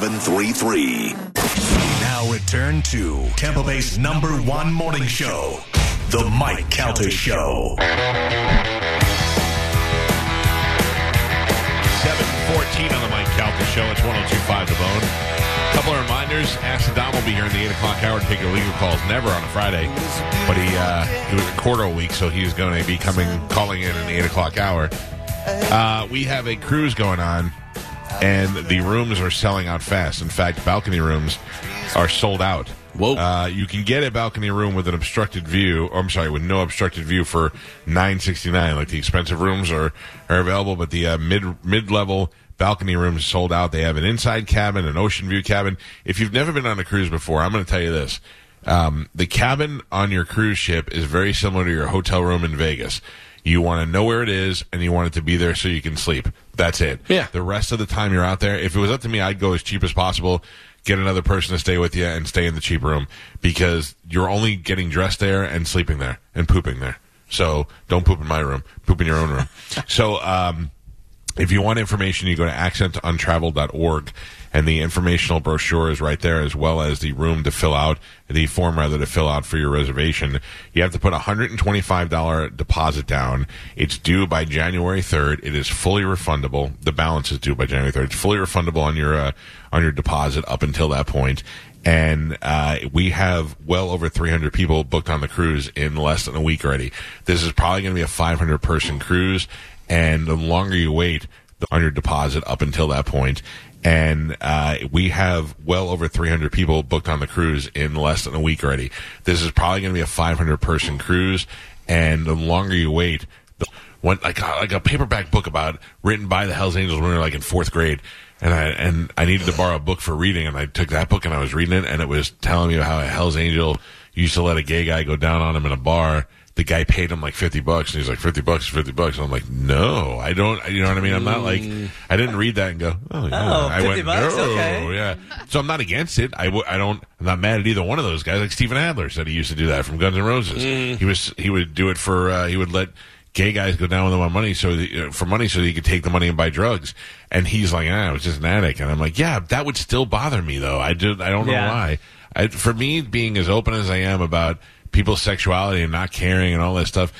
733. Now return to Tampa Bay's number one morning show, The Mike Calta Show. 714 on the Mike Calta Show. It's 1025 The Bone. Couple of reminders. Ashton Dom will be here in the 8 o'clock hour to take your legal calls. Never on a Friday. But he uh, he was a quarter a week, so he's going to be coming, calling in in the 8 o'clock hour. Uh, we have a cruise going on, and the rooms are selling out fast. In fact, balcony rooms are sold out. Whoa. Uh, you can get a balcony room with an obstructed view, or I'm sorry, with no obstructed view for nine sixty nine. Like the expensive rooms are are available, but the uh, mid mid level balcony rooms sold out. They have an inside cabin, an ocean view cabin. If you've never been on a cruise before, I'm going to tell you this: um, the cabin on your cruise ship is very similar to your hotel room in Vegas. You want to know where it is, and you want it to be there so you can sleep. That's it. Yeah. The rest of the time you're out there, if it was up to me, I'd go as cheap as possible. Get another person to stay with you and stay in the cheap room because you're only getting dressed there and sleeping there and pooping there. So don't poop in my room. Poop in your own room. so um, if you want information, you go to accentuntravel.org and the informational brochure is right there as well as the room to fill out, the form rather to fill out for your reservation. You have to put a $125 deposit down. It's due by January 3rd. It is fully refundable. The balance is due by January 3rd. It's fully refundable on your, uh, on your deposit up until that point. And uh, we have well over 300 people booked on the cruise in less than a week already. This is probably going to be a 500 person cruise, and the longer you wait on your deposit up until that point, and uh, we have well over 300 people booked on the cruise in less than a week already. This is probably going to be a 500 person cruise, and the longer you wait, the one like a, like a paperback book about written by the Hell's Angels when we were like in fourth grade. And I and I needed to borrow a book for reading, and I took that book and I was reading it, and it was telling me how a Hell's Angel used to let a gay guy go down on him in a bar. The guy paid him like fifty bucks, and he's like fifty bucks, fifty bucks. And I'm like, no, I don't. You know what I mean? I'm not like I didn't read that and go, oh yeah. Oh, I went, bucks? no, Okay. yeah. So I'm not against it. I, w- I don't. I'm not mad at either one of those guys. Like Steven Adler said, he used to do that from Guns N' Roses. He was he would do it for uh, he would let gay guys go down with him on money so that, uh, for money so he could take the money and buy drugs. And he's like, ah, I was just an addict. And I'm like, yeah, that would still bother me though. I do. I don't know Yeah. why. I, for me, being as open as I am about people's sexuality and not caring and all that stuff.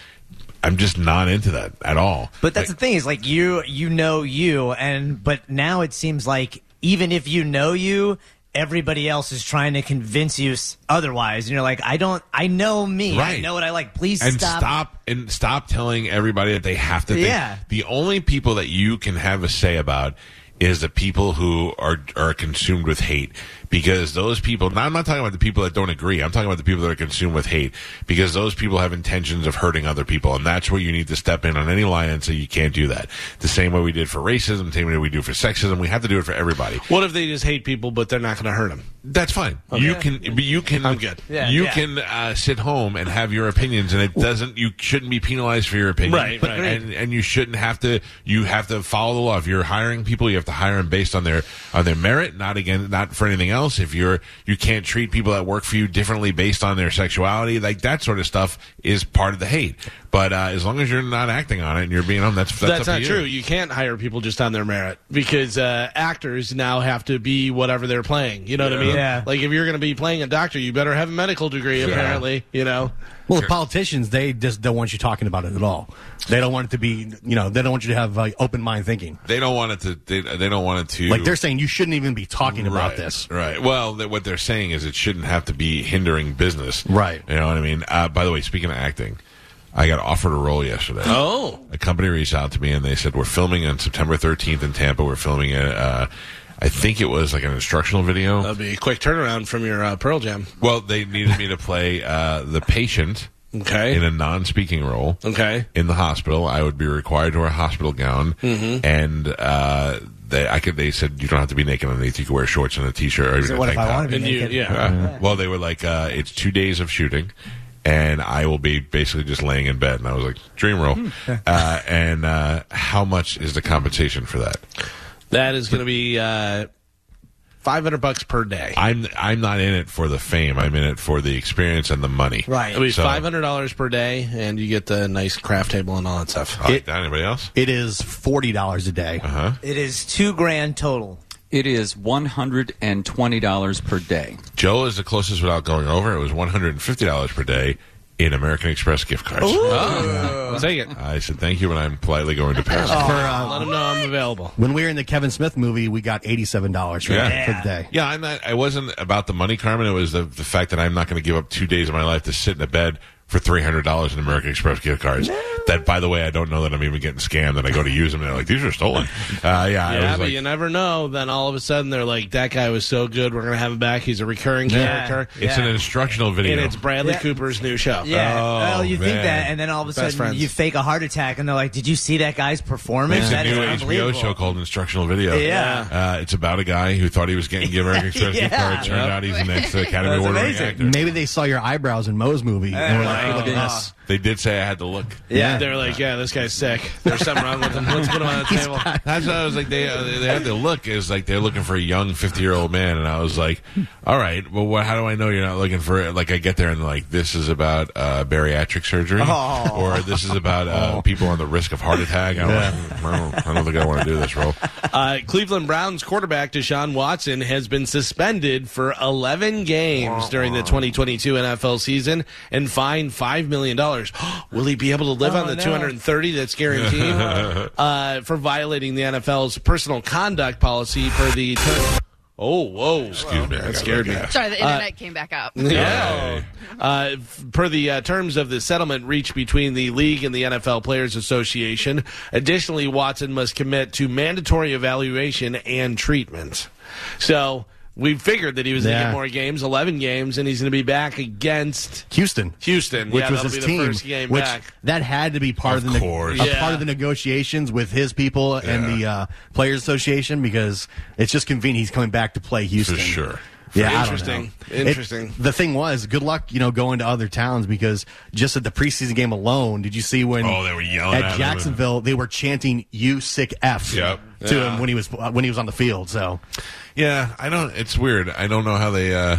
I'm just not into that at all. But that's the thing is like you you know you and but now it seems like even if you know you everybody else is trying to convince you otherwise and you're like I don't I know me I know what I like please and stop, stop. and stop telling everybody that they have to. Think. Yeah. The only people that you can have a say about is the people who are are consumed with hate because those people now I'm not talking about the people that don't agree I'm talking about the people that are consumed with hate because those people have intentions of hurting other people and that's where you need to step in on any line and say you can't do that the same way we did for racism the same way we do for sexism we have to do it for everybody What if they just hate people, but they're not going to hurt them? that's fine. You can, but you can. I'm good. Yeah, you yeah. can uh, sit home and have your opinions, and it doesn't. You shouldn't be penalized for your opinion, Right, right. And and you shouldn't have to. You have to follow the law. If you're hiring people, you have to hire them based on their on their merit, not again, not for anything else. If you're you can't treat people that work for you differently based on their sexuality, like that sort of stuff is part of the hate. But uh, as long as you're not acting on it and you're being on, that's that's, That's, up not you. true. You can't hire people just on their merit because uh, actors now have to be whatever they're playing. You know what I mean? Yeah. Like if you're going to be playing a doctor, you better have a medical degree. Apparently, you know. Well, the politicians they just don't want you talking about it at all. They don't want it to be, you know, they don't want you to have uh, open mind thinking. They don't want it to. They, they don't want it to. Like they're saying you shouldn't even be talking about this. Right. Well, th- what they're saying is it shouldn't have to be hindering business. Right. You know what I mean? Uh, by the way, speaking of acting, I got offered a role yesterday. Oh, A company reached out to me and they said, We're filming on September 13th in Tampa. We're filming a, uh, I think it was like an instructional video. that'd be a quick turnaround from your uh, Pearl Jam. well, they needed me to play uh, the patient Okay. in a non speaking role. okay. in the hospital. I would be required to wear a hospital gown, Mm-hmm. and uh, they I could. They said you don't have to be naked underneath. You can wear shorts and a t-shirt or even a what tank if I top. want to be And you, naked? yeah. Uh, well, they were like, uh, it's two days of shooting. And I will be basically just laying in bed, and I was like, "Dream role." uh, and uh, how much is the compensation for that? That is going to be uh, five hundred bucks per day. I'm I'm not in it for the fame. I'm in it for the experience and the money. Right. It'll be So- five hundred dollars per day, and you get the nice craft table and all that stuff. Like that. Anybody else? It is forty dollars a day. Uh huh. It is two grand total. It is one hundred and twenty dollars per day. Joe is the closest without going over. It was one hundred and fifty dollars per day in American Express gift cards. I'll take it. I said thank you, and I'm politely going to pass. For, uh, Let him know I'm available. when we were in the Kevin Smith movie, we got eighty-seven dollars for, Yeah. for the day. Yeah, I'm not. I wasn't about the money, Carmen. It was the the fact that I'm not going to give up two days of my life to sit in a bed for three hundred dollars in American Express gift cards. That, by the way, I don't know that I'm even getting scammed. And I go to use them, and they're like, "These are stolen." Uh, yeah, I Yeah, was but like, you never know. Then all of a sudden they're like, "That guy was so good. We're gonna have him back. He's a recurring Yeah. character." it's an instructional video. And it's Bradley Yeah. Cooper's new show. Yeah. Oh, well, you think that, and then all of a Best sudden friends. you fake a heart attack, and they're like, "Did you see that guy's performance? It's a That is new HBO show called Instructional Video. Yeah. Uh, it's about a guy who thought he was getting given American Express gift Yeah. card. Turned Yep. out he's the next Academy Award winning actor. Maybe they saw your eyebrows in Moe's movie and were like, look at uh-huh. this. They did say I had to look. Yeah. They're like, "Yeah, this guy's sick. There's something wrong with him. Let's put him on the table." That's what I was like. They uh, they had to look is like they're looking for a young fifty year old man, and I was like, all right, well, what, how do I know you're not looking for? it? Like, I get there and like this is about uh, bariatric surgery, or this is about uh, people on the risk of heart attack. I'm like, I don't, I don't think I want to do this role. Uh, Cleveland Browns quarterback Deshaun Watson has been suspended for 11 games during the 2022 NFL season and fined $5 million. Will he be able to live Oh, on the no. 230 that's guaranteed uh, for violating the NFL's personal conduct policy for the. Ter- oh, whoa. Excuse me, That scared me. Sorry, the internet came back up. Yeah. Uh, per the uh, terms of the settlement reached between the league and the NFL Players Association, additionally, Watson must commit to mandatory evaluation and treatment. So we figured that he was going to Yeah. get more games, 11 games, and he's going to be back against Houston. Houston. Which yeah, was that'll his be team, first game which back. that had to be part Of of, the course. a Yeah. part of the negotiations with his people and Yeah. the uh, Players Association because it's just convenient he's coming back to play Houston For sure. Yeah, I don't Interesting. It- Interesting. the thing was, good luck, you know, going to other towns because just at the preseason game alone, did you see when? Oh, they were yelling at at him. Jacksonville. They were chanting "You sick f" Yep. to Yeah. him when he was uh, when he was on the field. So Yeah, I don't. It's weird. I don't know how they uh,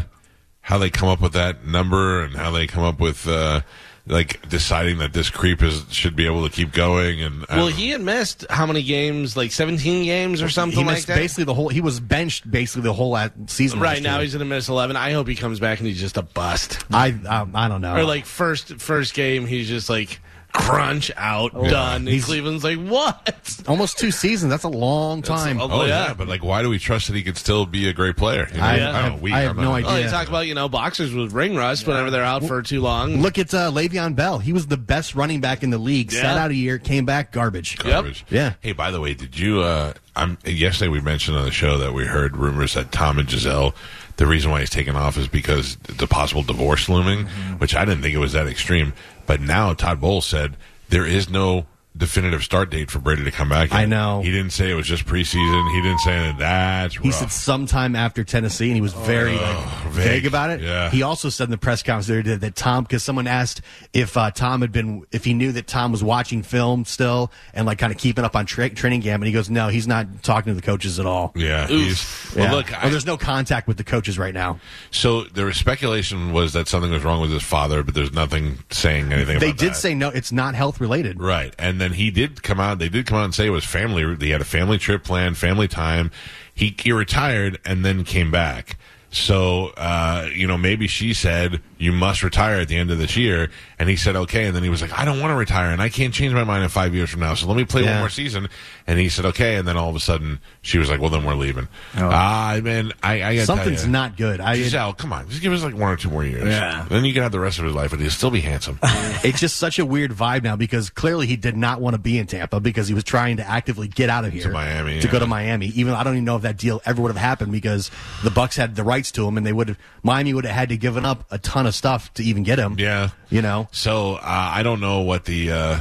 how they come up with that number and how they come up with uh, like deciding that this creep is should be able to keep going. And Well, he had missed how many games? Like 17 games or something he like that? basically the whole. He was benched basically the whole season. Right now, year. he's going to miss 11. I hope he comes back and he's just a bust. I um, I don't know. Or like first first game, he's just like crunch out, done. And He's- Cleveland's like, what? almost two seasons. That's a long time. a- Oh yeah. yeah. but like, why do we trust that he could still be a great player? You know? I- I, don't I- know. We, I have I'm no Oh, idea. you talk about you know boxers with ring rust whenever they're out for too long. Look at uh, Le'Veon Bell. He was the best running back in the league. Yeah. Sat out a year, came back garbage. Garbage. Yeah. Hey, by the way, did you? Uh, I'm yesterday we mentioned on the show that we heard rumors that Tom and Gisele. The reason why he's taken off is because the possible divorce looming, Mm-hmm. which I didn't think it was that extreme. But now Todd Bowles said there is no definitive start date for Brady to come back. I know. He didn't say it was just preseason. He didn't say that. That's He said sometime after Tennessee, and he was very like, vague. vague. about it. Yeah. He also said in the press conference there that, that Tom, because someone asked if uh, Tom had been, if he knew that Tom was watching film still and like kind of keeping up on tra- training camp, and he goes, no, he's not talking to the coaches at all. yeah. He's, well, Yeah. look, Or I, there's no contact with the coaches right now. so there was speculation was that something was wrong with his father, but there's nothing saying anything. They about did that. say no, it's not health related. Right. And then he did come out, they did come out and say it was family. He had a family trip planned, family time. He, he retired and then came back. So, uh, you know, maybe she said, you must retire at the end of this year. And he said, okay. And then he was like, I don't want to retire and I can't change my mind in five years from now. So let me play one more season. And he said, okay. And then all of a sudden she was like, well, then we're leaving. Ah, man, I, I got Something's not good. I, Gisele, come on. Just give us like one or two more years. Yeah. Then you can have the rest of his life and he'll still be handsome. it's just such a weird vibe now because clearly he did not want to be in Tampa because he was trying to actively get out of here to Miami, to go to Miami. Even I don't even know if that deal ever would have happened because the Bucs had the rights to him and they would have Miami would have had to given up a ton of stuff to even get him. Yeah. you know. So uh, I don't know what the uh,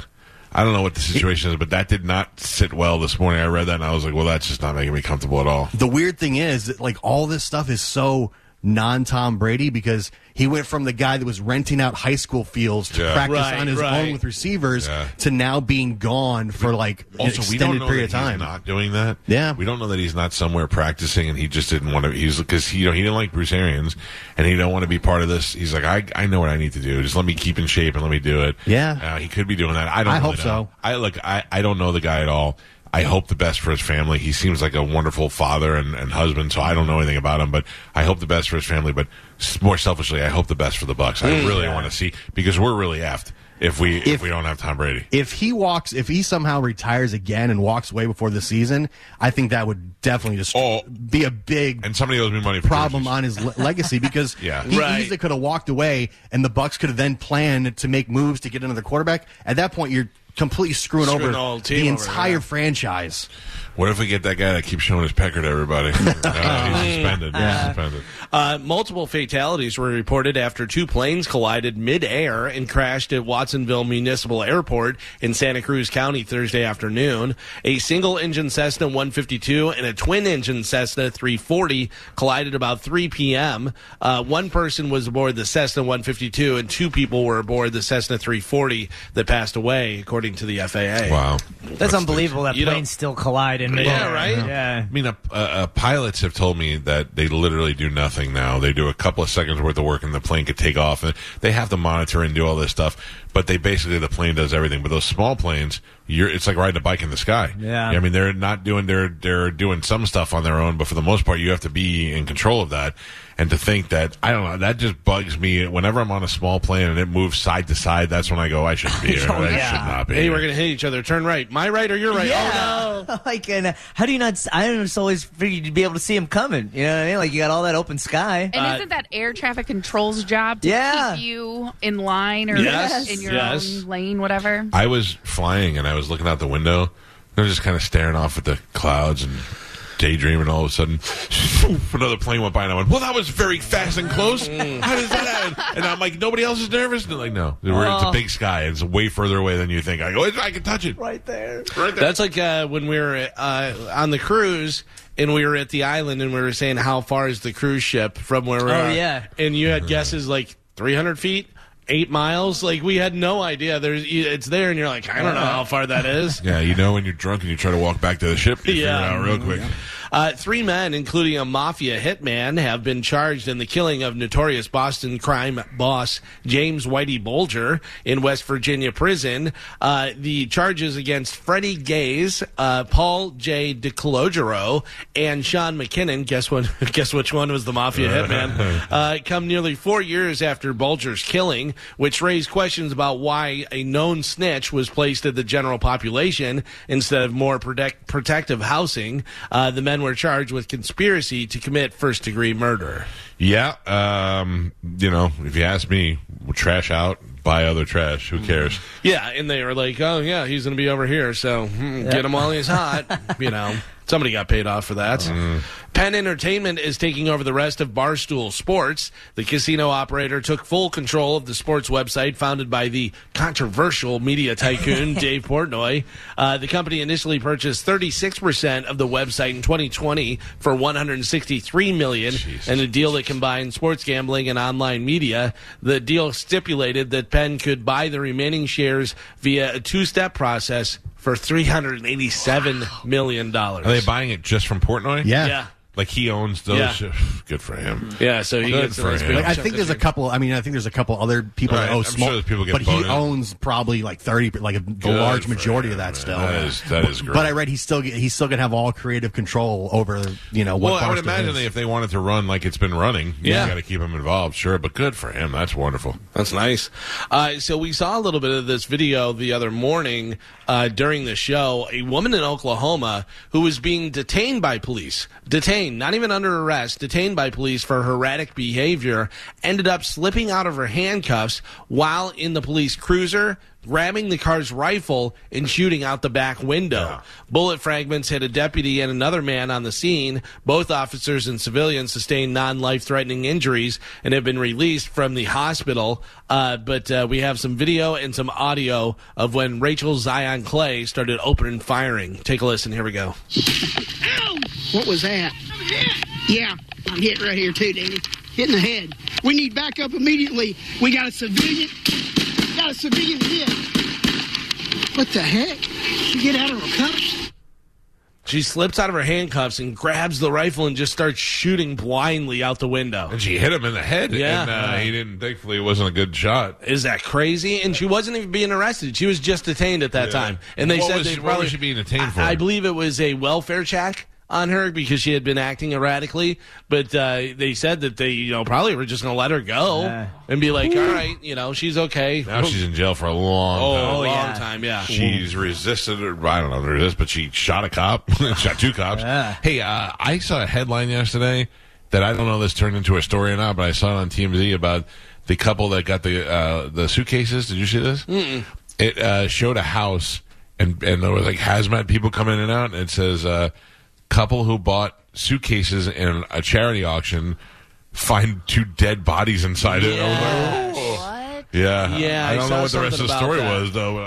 I don't know what the situation is, but that did not sit well this morning. I read that and I was like, well, that's just not making me comfortable at all. The weird thing is that like all this stuff is so non Tom Brady because he went from the guy that was renting out high school fields to Yeah. practice Right, on his right. own with receivers Yeah. to now being gone for like an Also, we don't extended know period that of time. he's not doing that. Yeah. we don't know that he's not somewhere practicing, and he just didn't want to. He's because he, you know, he didn't like Bruce Arians, and he don't want to be part of this. He's like, I, I know what I need to do. Just let me keep in shape and let me do it. Yeah. uh, he could be doing that. I don't. I really hope know. so. I look. I, I don't know the guy at all. I hope the best for his family. He seems like a wonderful father and, and husband, so I don't know anything about him, but I hope the best for his family. But more selfishly, I hope the best for the Bucs. I mm. really want to see because we're really effed if we if, If- we don't have Tom Brady. if he walks, if he somehow retires again and walks away before the season, I think that would definitely just Oh. be a big And somebody owes me money for problem jerseys. on his le- legacy because Yeah. he Right. easily could have walked away and the Bucs could have then planned to make moves to get another quarterback. At that point, you're completely screwing, Screwing over the the over, entire yeah. franchise. What if we get that guy that keeps showing his pecker to everybody? Uh, he's suspended. He's suspended. Uh, multiple fatalities were reported after two planes collided mid-air and crashed at Watsonville Municipal Airport in Santa Cruz County Thursday afternoon. A single-engine Cessna 152 and a twin-engine Cessna 340 collided about 3 p.m. Uh, one person was aboard the Cessna 152 and two people were aboard the Cessna 340 that passed away, according to the FAA. Wow, That's unbelievable that You planes still collide in Yeah, midair. right? Yeah. I mean, uh, uh, pilots have told me that they literally do nothing now. They do a couple of seconds worth of work, and the plane could take off. And they have to monitor and do all this stuff, but they basically the plane does everything. But those small planes, you're it's like riding a bike in the sky. Yeah. I mean, they're not doing they're they're doing some stuff on their own, but for the most part, you have to be in control of that. And to think that I don't know, that just bugs me. Whenever I'm on a small plane and it moves side to side, that's when I go, I shouldn't be here. Oh, I yeah. should not be. Hey, here. we're going to hit each other. Turn right. My right or your right? Oh, no. like, and uh, how do you not? I don't just always figured you'd be able to see him coming. You know what I mean? Like, you got all that open sky. And Uh, isn't that air traffic control's job to Yeah. keep you in line or Yes. in your Yes. own lane, whatever? I was flying and I was looking out the window. I was just kind of staring off at the clouds and daydreaming. All of a sudden, another plane went by, and I went, "Well, that was very fast and close. How does that happen?" And I'm like, "Nobody else is nervous." And they're like, "No, We're- it's a big sky. It's way further away than you think." I go, "I can touch it Right there. right there." That's like uh, when we were uh, on the cruise and we were at the island and we were saying how far is the cruise ship from where we're Oh, are. yeah. And you had guesses like 300 feet, eight miles. Like we had no idea. There's it's there, and you're like, I don't know how far that is. yeah, you know when you're drunk and you try to walk back to the ship, you Yeah. figure it out real quick. Uh, three men, including a mafia hitman, have been charged in the killing of notorious Boston crime boss James Whitey Bulger in West Virginia prison. Uh, the charges against Freddie Gaze, uh, Paul J. DeCologero, and Sean McKinnon. Guess what? Guess which one was the mafia hitman? Uh, come nearly four years after Bulger's killing, which raised questions about why a known snitch was placed in the general population instead of more protect- protective housing. Uh, the men were charged with conspiracy to commit first degree murder. Yeah, um, you know, if you ask me, we'll trash out, buy other trash. Who cares? Yeah, and they were like, "Oh yeah, he's going to be over here, so hmm, get him while he's hot." you know, somebody got paid off for that. Penn Entertainment is taking over the rest of Barstool Sports. The casino operator took full control of the sports website founded by the controversial media tycoon Dave Portnoy. Uh, the company initially purchased 36% of the website in 2020 for 163 million, and a deal that combined sports gambling and online media. The deal stipulated that Penn could buy the remaining shares via a two-step process for 387 million dollars. Are they buying it just from Portnoy? Yeah. Yeah. Like he owns those. Yeah. Good for him. Yeah, so he Good gets a for nice him. Like, I chunk think of there's a couple. I mean, I think there's a couple other people Right, that owe I'm small, sure there's people get but he bonus. owns probably like thirty, like a, the Good large for majority him, of that man. still. That is that is great. But I read he's still he's still gonna have all creative control over you know what. well, I would Barstool imagine is. that if they wanted to run like it's been running, Yeah. you got to keep him involved. Sure, but good for him. That's wonderful. That's nice. Uh, so we saw a little bit of this video the other morning uh, during the show. A woman in Oklahoma who was being detained by police, detained, not even under arrest, detained by police for her erratic behavior, ended up slipping out of her handcuffs while in the police cruiser. Grabbing the car's rifle and shooting out the back window. Bullet fragments hit a deputy and another man on the scene. Both officers and civilians sustained non life threatening injuries and have been released from the hospital. Uh, but uh, we have some video and some audio of when Rachel Zion Clay started opening firing. Take a listen. Here we go. What was that? Yeah, I'm hit right here too, Danny. Hit in the head. We need backup immediately. We got a civilian. Got a civilian hit. What the heck? She get out of her cuffs? She slips out of her handcuffs and grabs the rifle and just starts shooting blindly out the window. And she hit him in the head. Yeah. And uh, he didn't, thankfully, it wasn't a good shot. Is that crazy? And she wasn't even being arrested. She was just detained at that Yeah. time. And they What said was they she- what probably was she being detained for? I, I believe it was a welfare check on her because she had been acting erratically. But uh, they said that they, you know, probably were just going to let her go Yeah. and be like, "All right, you know, she's okay." Now she's in jail for a long oh, time. a long yeah. time, yeah. She's resisted, or I don't know what but she shot a cop, shot two cops. Yeah. Hey, uh, I saw a headline yesterday that I don't know if this turned into a story or not, but I saw it on TMZ about the couple that got the uh, the suitcases. Did you see this? Mm-mm. It uh, showed a house, and and there was like hazmat people come in and out, and it says uh, couple who bought suitcases in a charity auction find two dead bodies inside it. I was like, What? Yeah, Yeah, I I don't saw know what the rest of the something story that. was though.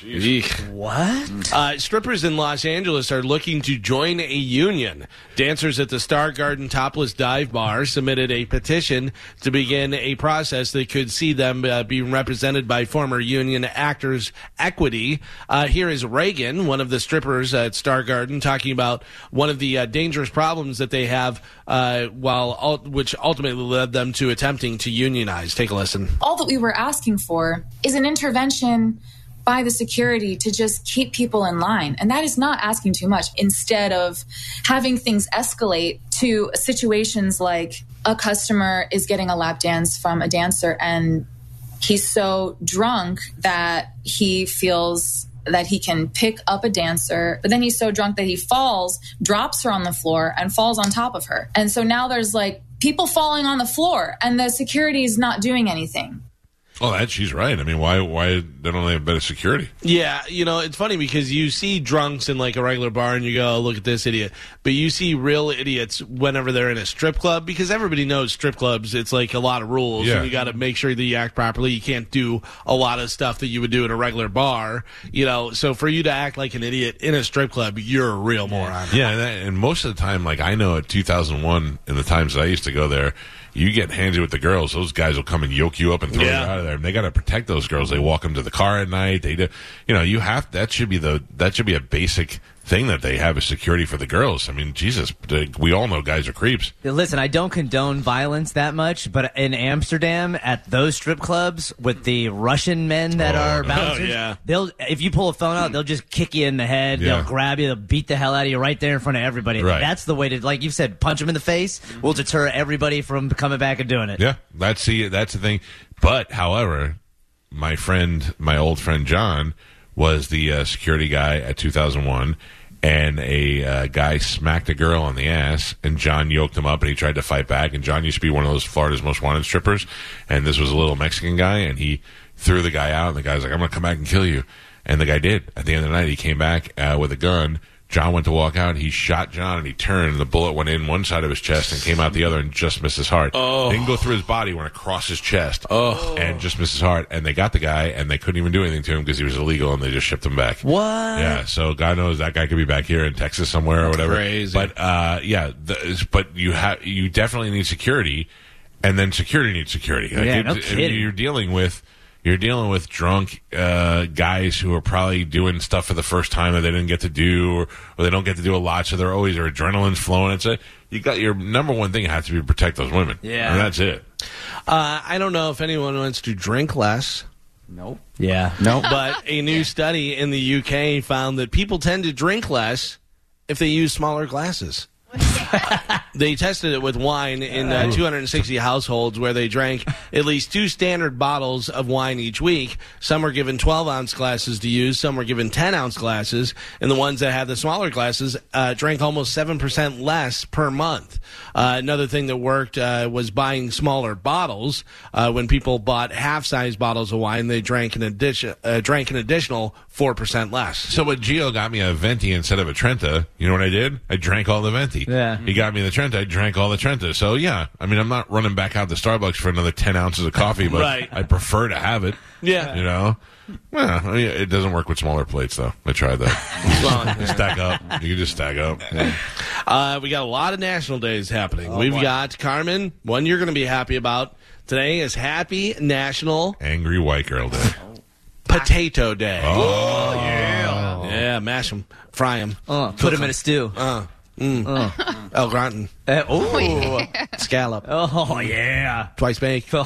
Jeez. What? Uh, strippers in Los Angeles are looking to join a union. Dancers at the Star Garden Topless Dive Bar submitted a petition to begin a process that could see them uh, being represented by former union actors' equity. Uh, here is Reagan, one of the strippers at Star Garden, talking about one of the uh, dangerous problems that they have, uh, while ul- which ultimately led them to attempting to unionize. Take a listen. all that we were asking for is an intervention by the security to just keep people in line. And that is not asking too much. Instead of having things escalate to situations like a customer is getting a lap dance from a dancer and he's so drunk that he feels that he can pick up a dancer, but then he's so drunk that he falls, drops her on the floor, and falls on top of her. And so now there's like people falling on the floor, and the security is not doing anything. Oh, that she's right. I mean, why why they don't they have better security? Yeah, you know, it's funny because you see drunks in like a regular bar and you go, oh, look at this idiot. But you see real idiots whenever they're in a strip club because everybody knows strip clubs, it's like a lot of rules Yeah. and you got to make sure that you act properly. You can't do a lot of stuff that you would do in a regular bar, you know. So for you to act like an idiot in a strip club, you're a real moron. Yeah, and, that, and most of the time, like I know at 2001, in the times that I used to go there, you get handsy with the girls. Those guys will come and yoke you up and throw Yeah. you out of there. And they got to protect those girls. They walk them to the car at night. They do, you know, you have that should be the that should be a basic thing that they have is security for the girls. I mean, Jesus, we all know guys are creeps. Listen, I don't condone violence that much, but in Amsterdam, at those strip clubs with the Russian men that Oh, are no. bouncers, Oh, yeah. they'll if you pull a phone out, they'll just kick you in the head. Yeah. They'll grab you, they'll beat the hell out of you right there in front of everybody. Right. That's the way to, like you said, punch them in the face. Will deter everybody from coming back and doing it. Yeah, that's the that's the thing. But however, my friend, my old friend John, was the uh, security guy at 2001, and a uh, guy smacked a girl on the ass, and John yoked him up, and he tried to fight back. And John used to be one of those Florida's most wanted strippers, and this was a little Mexican guy, and he threw the guy out, and the guy's like, "I'm gonna come back and kill you," and the guy did. At the end of the night, he came back uh, with a gun. John went to walk out. He shot John, and he turned. And the bullet went in one side of his chest and came out the other, and just missed his heart. Oh. Didn't go through his body. Went across his chest. Oh. And just missed his heart. And they got the guy, and they couldn't even do anything to him because he was illegal, and they just shipped him back. What? Yeah. So God knows that guy could be back here in Texas somewhere or whatever. Crazy. But uh, yeah. The, but you have you definitely need security, and then security needs security. Like, Yeah, it- no kidding. You're dealing with. You're dealing with drunk uh, guys who are probably doing stuff for the first time that they didn't get to do, or, or they don't get to do a lot, so they're always their adrenaline's flowing. It's a you got your number one thing has to be to protect those women. Yeah. and that's it. Uh, I don't know if anyone wants to drink less. Nope. Yeah. No. But a new study in the UK found that people tend to drink less if they use smaller glasses. they tested it with wine in uh, 260 households where they drank at least two standard bottles of wine each week. Some were given 12 ounce glasses to use, some were given 10 ounce glasses, and the ones that had the smaller glasses uh, drank almost 7% less per month. Uh, another thing that worked uh, was buying smaller bottles. Uh, when people bought half size bottles of wine, they drank an, addition, uh, drank an additional 4% less. So when Gio got me a Venti instead of a Trenta, you know what I did? I drank all the Venti. Yeah. He got me the Trenta. I drank all the Trenta. So yeah, I mean, I'm not running back out to Starbucks for another ten ounces of coffee, but Right. I prefer to have it. Yeah. You know. Well, I mean, it doesn't work with smaller plates though. I tried that. You stack up. You can just stack up. Uh, we got a lot of national days happening. Oh, We've got Carmen, one you're going to be happy about. Today is Happy National Angry white girl day. Potato Day. Oh yeah. Yeah. Yeah, mash them, fry them, Uh, put them in a stew. Uh, mm. El Granton, Uh, ooh. Scallop, Oh yeah. twice baked. Oh,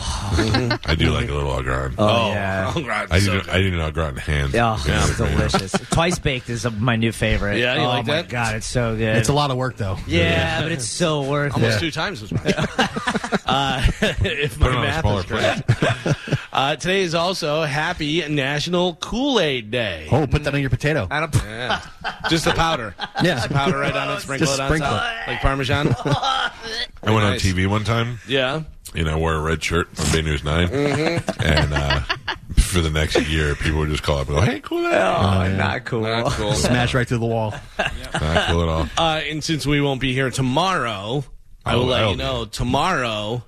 I do like a little au gratin. Oh, yeah. El Granton, I so did. good. I did an au gratin hand. Oh, Yeah, it's delicious. Twice baked is my new favorite. Yeah, you oh like my that? god, it's so good. It's a lot of work though. Yeah, but it's so worth Almost it. two times as much. uh, if my it on a math is correct. uh, today is also Happy National Kool Aid Day. Oh, put that on your potato. I Yeah. Just the powder. Yeah. Just the powder right on it, sprinkle Just it on sprinkle top, like Parmesan. I went Nice. on TV one time. yeah. You know, wore a red shirt on Bay News 9 Mm-hmm. and uh, for the next year, people would just call up and go, "Hey, cool, Oh, that." not cool. Not cool. Smash right through the wall. not cool at all." Uh, and since we won't be here tomorrow, I will Oh, let that'll you be- know tomorrow.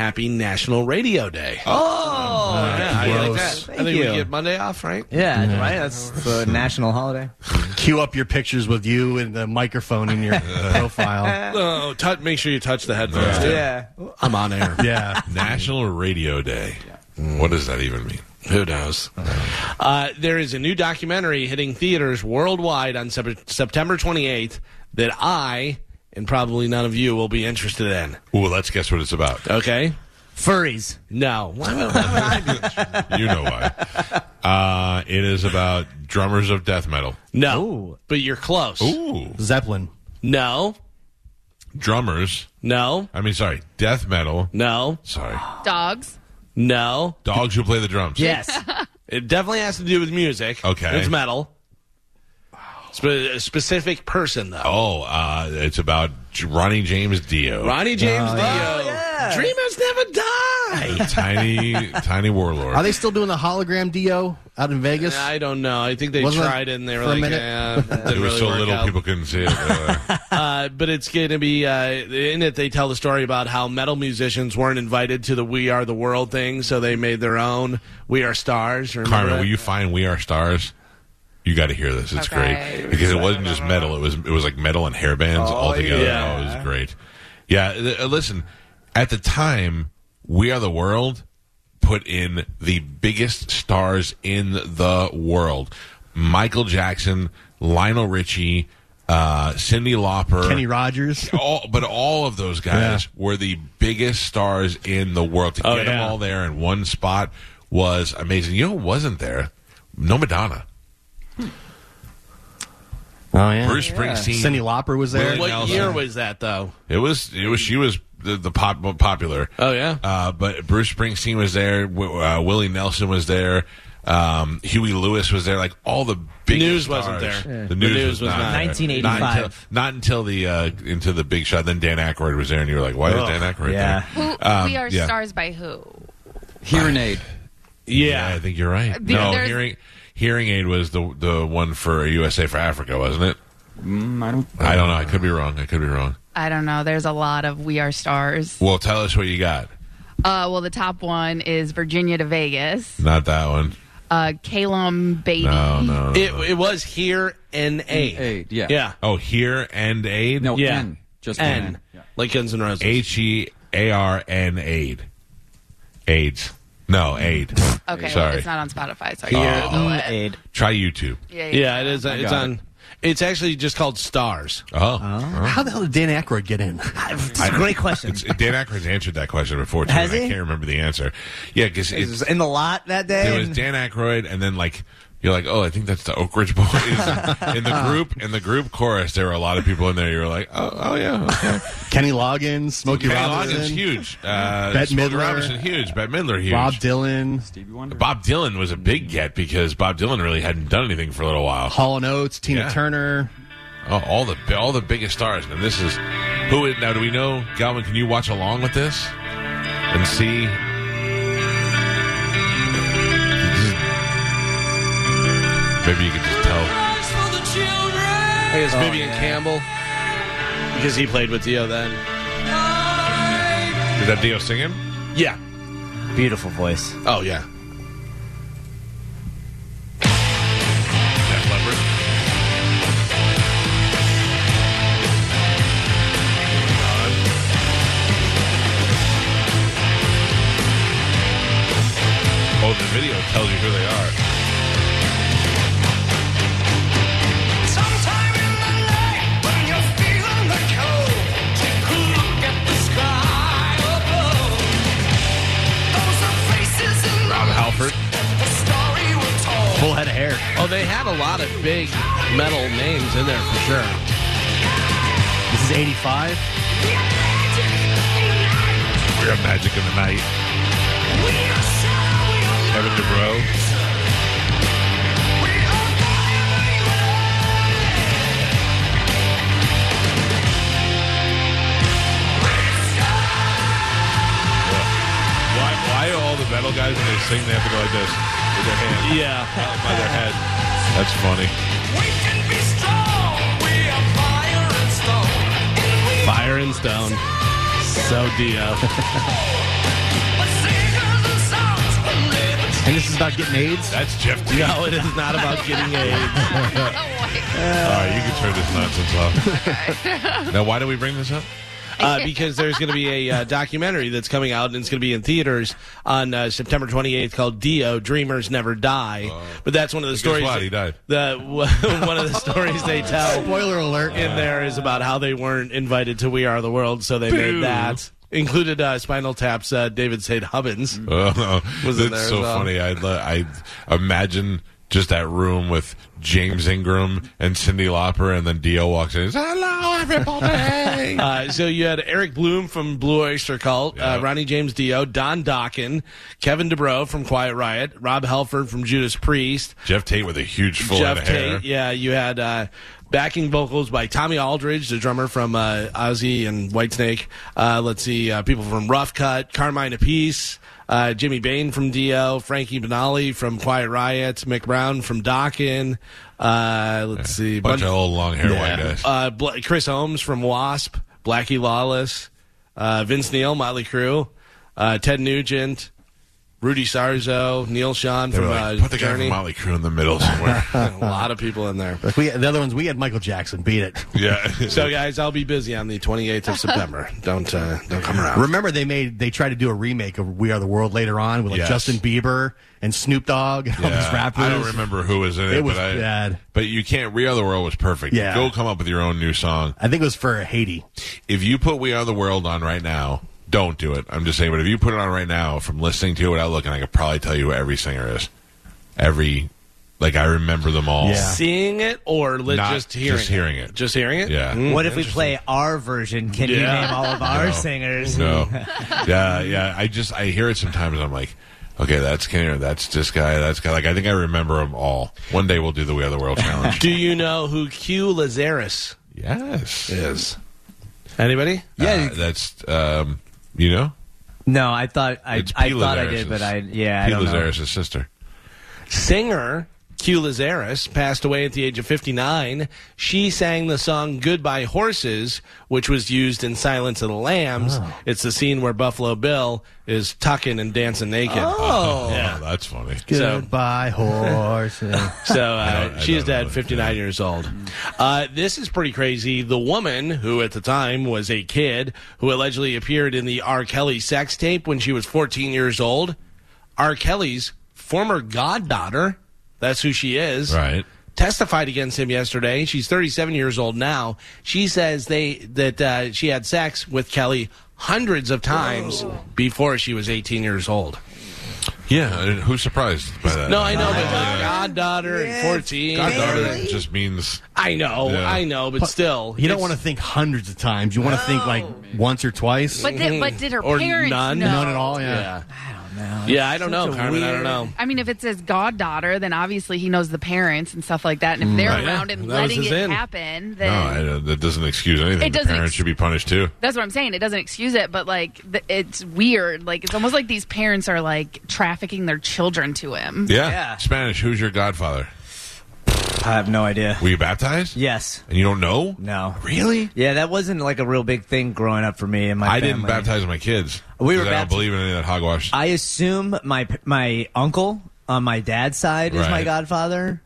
Happy National Radio Day. Oh, uh, yeah, I like that. Thank I think you. we get Monday off, right? yeah, right. That's the national holiday. Cue up your pictures with you and the microphone in your profile. Oh, touch, make sure you touch the headphones. too. Yeah. I'm on air. Yeah. National Radio Day. Mm, what does that even mean? Who knows? Uh, uh, there is a new documentary hitting theaters worldwide on Sep- September 28th that I and probably none of you will be interested in. Ooh, let's guess what it's about. Okay? Furries. No. Why would, why would I be? You know why? Uh, it is about drummers of death metal. No. Ooh. But you're close. Ooh, Zeppelin. No. drummers. No. I mean, sorry, death metal. No. Sorry, Dogs. No. dogs who play the drums. Yes. It definitely has to do with music. Okay. It's metal. Spe- a specific person, though. Oh, uh, it's about J- Ronnie James Dio. Ronnie James Dio. yeah. Dreamers never die. tiny, tiny warlord. Are they still doing the hologram Dio out in Vegas? I don't know. I think they Wasn't it tried it and they were for a like, minute? yeah, it didn't it was really so work little out. people couldn't see it. Uh, Uh, but it's going to be uh, in it. They tell the story about how metal musicians weren't invited to the "We Are the World" thing, so they made their own "We Are Stars." Remember Carmen, that? will you find "We Are Stars"? You got to hear this. It's Okay. great because it wasn't just metal. It was it was like metal and hair bands all together. yeah. Oh, it was great. Yeah, th- uh, listen. At the time, "We Are the World" put in the biggest stars in the world: Michael Jackson, Lionel Richie, uh, Cyndi Lauper, Kenny Rogers. all, but all of those guys were the biggest stars in the world. To Oh, get them yeah. all there in one spot was amazing. You know who wasn't there? No Madonna. Oh yeah. Bruce Springsteen. Cyndi Lauper was there. Willie What Nelson. year was that, though? It was. It was. She was the, the pop popular. Oh yeah. Uh, but Bruce Springsteen was there. W- Uh, Willie Nelson was there. Um, Huey Lewis was there. Like all the big News stars. wasn't there. The, The news, news was, was not. not. there. 1985. Not until, not until the uh, into the big shot. Then Dan Aykroyd was there, and you were like, "Why is Dan Aykroyd Yeah. there?" Who? Um, we are yeah. stars by who? Hearing aid. Yeah, I think you're right. Because no, there's- hearing hearing aid was the the one for USA for Africa, wasn't it? Mm, I don't. I don't know. I could be wrong. I could be wrong. I don't know. There's a lot of we are stars. Well, tell us what you got. Uh, well, the top one is Virginia to Vegas. Not that one. Uh, Calum Beatty. No, no. no, It, it was here N A. Aid. Yeah. Yeah. oh, here and aid. No. Yeah. N. Just N. N. Yeah. Like Guns N' Roses. H E A R N aid. AIDS. No, aid. Okay, well, Sorry. it's not on Spotify, so I Here can't Google it. aid. Try YouTube. Yeah, Yeah, it is. It's got on. It's actually just called Stars. Oh, oh. How the hell did Dan Aykroyd get in? It's a great question. It's, Dan Aykroyd's answered that question before too. Has and I he? can't remember the answer. Yeah, because It was in the lot that day. It was and- Dan Aykroyd, and then like you're like, oh, I think that's the Oak Ridge Boys. in the group, in the group chorus, there were a lot of people in there. You were like, oh, oh yeah, okay. Kenny Loggins, Smokey Kenny Robinson, Loggins, huge. Uh, Bette Smokey Midler. Robinson, huge. Bette Midler, huge. Bob Dylan, Stevie Wonder. Bob Dylan was a big get because Bob Dylan really hadn't done anything for a little while. Hall and Oates, Tina Yeah. Turner. Oh, all the all the biggest stars, and this is who is now? Do we know, Galvin? Can you watch along with this and see? Maybe you could just tell. I guess oh, Vivian Campbell. Because he played with Dio then. Is that Dio singing? Yeah. Beautiful voice. Oh, yeah. Oh, the video tells you who they are. Oh, they had a lot of big metal names in there for sure. This is 85. We got Magic in the Night. Kevin DuBrow. Why, why are all the metal guys when they sing they have to go like this with their hands Yeah. by their head? That's funny. Fire and Stone. So Dio. And this is about getting AIDS. That's Jeff T. No, it is not about getting AIDS. All right, you can turn this nonsense off. now, why do we bring this up? Uh, because there's going to be a uh, documentary that's coming out and it's going to be in theaters on uh, September 28th called Dio Dreamers Never Die. but that's one of the Guess stories. what? He died. The one of the stories they tell Spoiler alert. in there is about how they weren't invited to We Are the World, so they Boo. made that. Included uh, Spinal Tap's uh, David St. Hubbins. Oh, Was in that's there so well. funny. I I imagine just that room with James Ingram and Cyndi Lauper, and then Dio walks in. and says, Hello, everybody. Uh, so you had Eric Bloom from Blue Oyster Cult, Yeah. uh, Ronnie James Dio, Don Dokken, Kevin DuBrow from Quiet Riot, Rob Halford from Judas Priest, Geoff Tate with a huge full Jeff of hair. Tate. Yeah, you had uh, backing vocals by Tommy Aldridge, the drummer from uh, Ozzy and Whitesnake. Uh, let's see, uh, people from Rough Cut, Carmine Appice, uh, Jimmy Bain from Dio, Frankie Banali from Quiet Riot, Mick Brown from Dokken. Uh, let's see, Bunch bunch- of old long hair white guys. uh, Bla- Chris Holmes from Wasp, Blackie Lawless, uh, Vince Neil, Motley Crue, uh, Ted Nugent, Rudy Sarzo, Neal Schon They from were like, uh, put the guy Journey. from Motley Crue in the middle somewhere. a lot of people in there. Like we, the other ones, we had Michael Jackson. Beat it. yeah. So, guys, I'll be busy on the 28th of September. Don't uh, don't come around. Remember, they made they tried to do a remake of We Are the World later on with like Yes. Justin Bieber and Snoop Dogg and all these rappers. I don't remember who was in it, It was but I, bad. But you can't. We Are the World was perfect. Yeah. Go come up with your own new song. I think it was for Haiti. If you put We Are the World on right now, don't do it. I'm just saying. But if you put it on right now, from listening to it without looking, I could probably tell you who every singer is. Every, like I remember them all. Yeah. Seeing it or li- Not just hearing just hearing it. Just hearing it? Yeah. Mm. What if we play our version? Can you Yeah. name all of our No. singers? No. yeah, yeah. I just I hear it sometimes. and I'm like, okay, that's Kenny. That's this guy. That's guy. Like I think I remember them all. One day we'll do the We Are the World challenge. Do you know who Q Lazzarus yes. is? Anybody? Yeah. that's um. You know. No, I thought I, I thought I did, but I yeah, I P. don't know. Lazzarus' sister. Singer Q Lazzarus passed away at the age of 59. She sang the song Goodbye Horses, which was used in Silence of the Lambs. It's the scene where Buffalo Bill is tucking and dancing naked. Oh, Yeah. Oh, that's funny. So- Goodbye, horse. So I uh, don't- I she is dead, 59 yeah. years old. Uh, this is pretty crazy. The woman who at the time was a kid who allegedly appeared in the R. Kelly sex tape when she was 14 years old, R. Kelly's former goddaughter, that's who she is, Right. testified against him yesterday. She's 37 years old now. She says they that uh, she had sex with Kelly hundreds of times before she was 18 years old. Yeah. uh, Who's surprised by that? No, I know, but like goddaughter and 14. Goddaughter just means I know, Yeah. I know, but still, You don't want to think hundreds of times. You want to think like once or twice. But did, but did her Or parents none. know? None at all. Yeah. Yeah, I don't yeah, I don't know, a Carmen. I don't know. I mean, if it says goddaughter, then obviously he knows the parents and stuff like that. And if mm. they're Right. around Yeah, and that letting it in. happen, no. then I, uh, that doesn't excuse anything. It the doesn't parents ex- should be punished too. that's what I'm saying. It doesn't excuse it, but like th- it's weird. Like it's almost like these parents are like trafficking their children to him. Yeah. Yeah. Spanish. Who's your godfather? I have no idea. Were you baptized? Yes. And you don't know? No. Really? Yeah, that wasn't like a real big thing growing up for me and my I family. didn't baptize my kids. We were. I don't bapti- believe in any of that hogwash. I assume my my uncle on my dad's side is my godfather.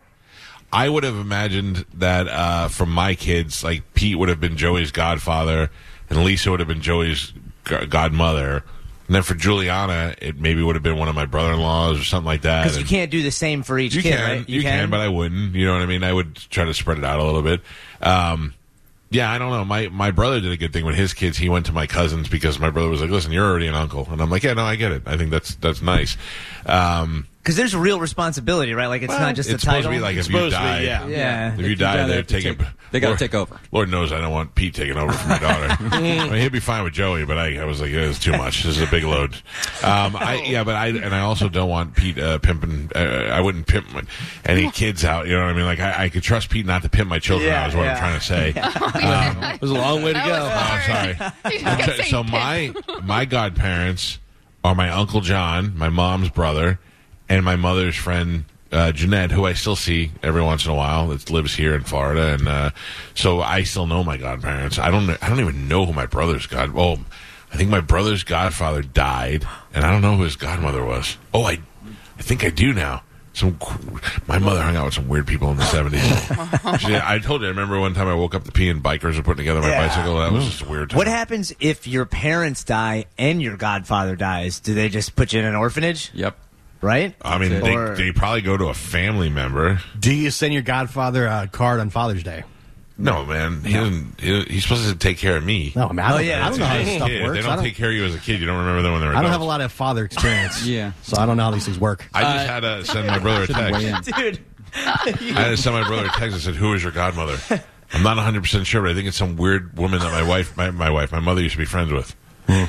I would have imagined that uh, from my kids, like Pete would have been Joey's godfather, and Lisa would have been Joey's g- godmother. And then for Juliana, it maybe would have been one of my brother-in-laws or something like that. Because you can't do the same for each You kid, can, right? you, can, but I wouldn't. You know what I mean? I would try to spread it out a little bit. Um, yeah, I don't know. My my brother did a good thing with his kids. He went to my cousins because my brother was like, "Listen, you're already an uncle," and I'm like, "Yeah, no, I get it. I think that's that's nice." Um, Because there's a real responsibility, right? Like it's not just it's a title. supposed to be like if you supposed be, die. yeah. yeah. If you die, die, they they're have to taking. take- they gotta take over. Lord knows I don't want Pete taking over from my daughter. I mean, he'd be fine with Joey, but I, I was like, it's too much. This is a big load. Um, I, yeah, but I and I also don't want Pete uh, pimping. Uh, I wouldn't pimp my- any kids out. You know what I mean? Like I, I could trust Pete not to pimp my children. Yeah, out, is what I'm trying to say. It was a long way to go. Oh, sorry. You just kept so, so pimp. my my godparents are my uncle John, my mom's brother, and my mother's friend uh, Jeanette, who I still see every once in a while. That lives here in Florida, and uh, so I still know my godparents. I don't. I don't even know who my brother's god. Oh, I think my brother's godfather died, and I don't know who his godmother was. Oh, I, I think I do now. Some, my mother hung out with some weird people in the seventies. I told you. I remember one time I woke up to pee and bikers were putting together my Yeah. bicycle. That was just a weird. Time. What happens if your parents die and your godfather dies? Do they just put you in an orphanage? Yep. Right? I mean, they, Or- they probably go to a family member. Do you send your godfather a card on Father's Day? No, man, he doesn't. He, he's supposed to take care of me. No, I oh, mean, I don't, Oh, yeah, I don't know how As this stuff kid, works. They I don't don't, take care of you as a kid. You don't remember them when they're. I don't adults. have a lot of father experience. Yeah. So I don't know how these things work. I just uh, had to send my brother a Weigh text. in. Dude. I had to send my brother a text and said, "Who is your godmother?" I'm not 100 percent sure, but I think it's some weird woman that my wife, my, my wife, my mother used to be friends with. Hmm.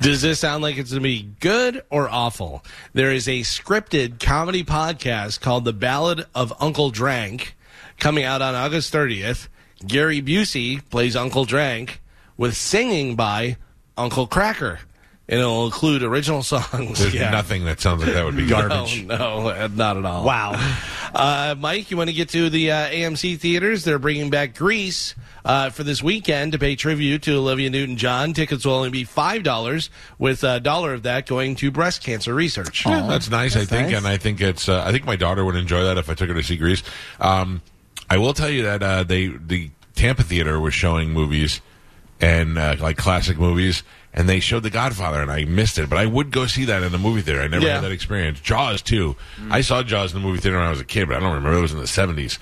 Does this sound like it's going to be good or awful? There is a scripted comedy podcast called The Ballad of Uncle Drank coming out on August 30th. Gary Busey plays Uncle Drank with singing by Uncle Kracker. And it'll include original songs. There's Yeah. nothing that sounds like that would be garbage. No, no, uh, not at all. Wow. Uh, Mike, you want to get to the uh, AMC theaters? They're bringing back Grease uh, for this weekend to pay tribute to Olivia Newton-John. Tickets will only be five dollars, with a dollar of that going to breast cancer research. Yeah, that's nice. I think, nice. and I think it's. Uh, I think my daughter would enjoy that if I took her to see Grease. Um, I will tell you that uh, they the Tampa theater was showing movies and uh, like classic movies, and they showed The Godfather, and I missed it. But I would go see that in the movie theater. I never Yeah. had that experience. Jaws too. I saw Jaws in the movie theater when I was a kid, but I don't remember. It was in the seventies.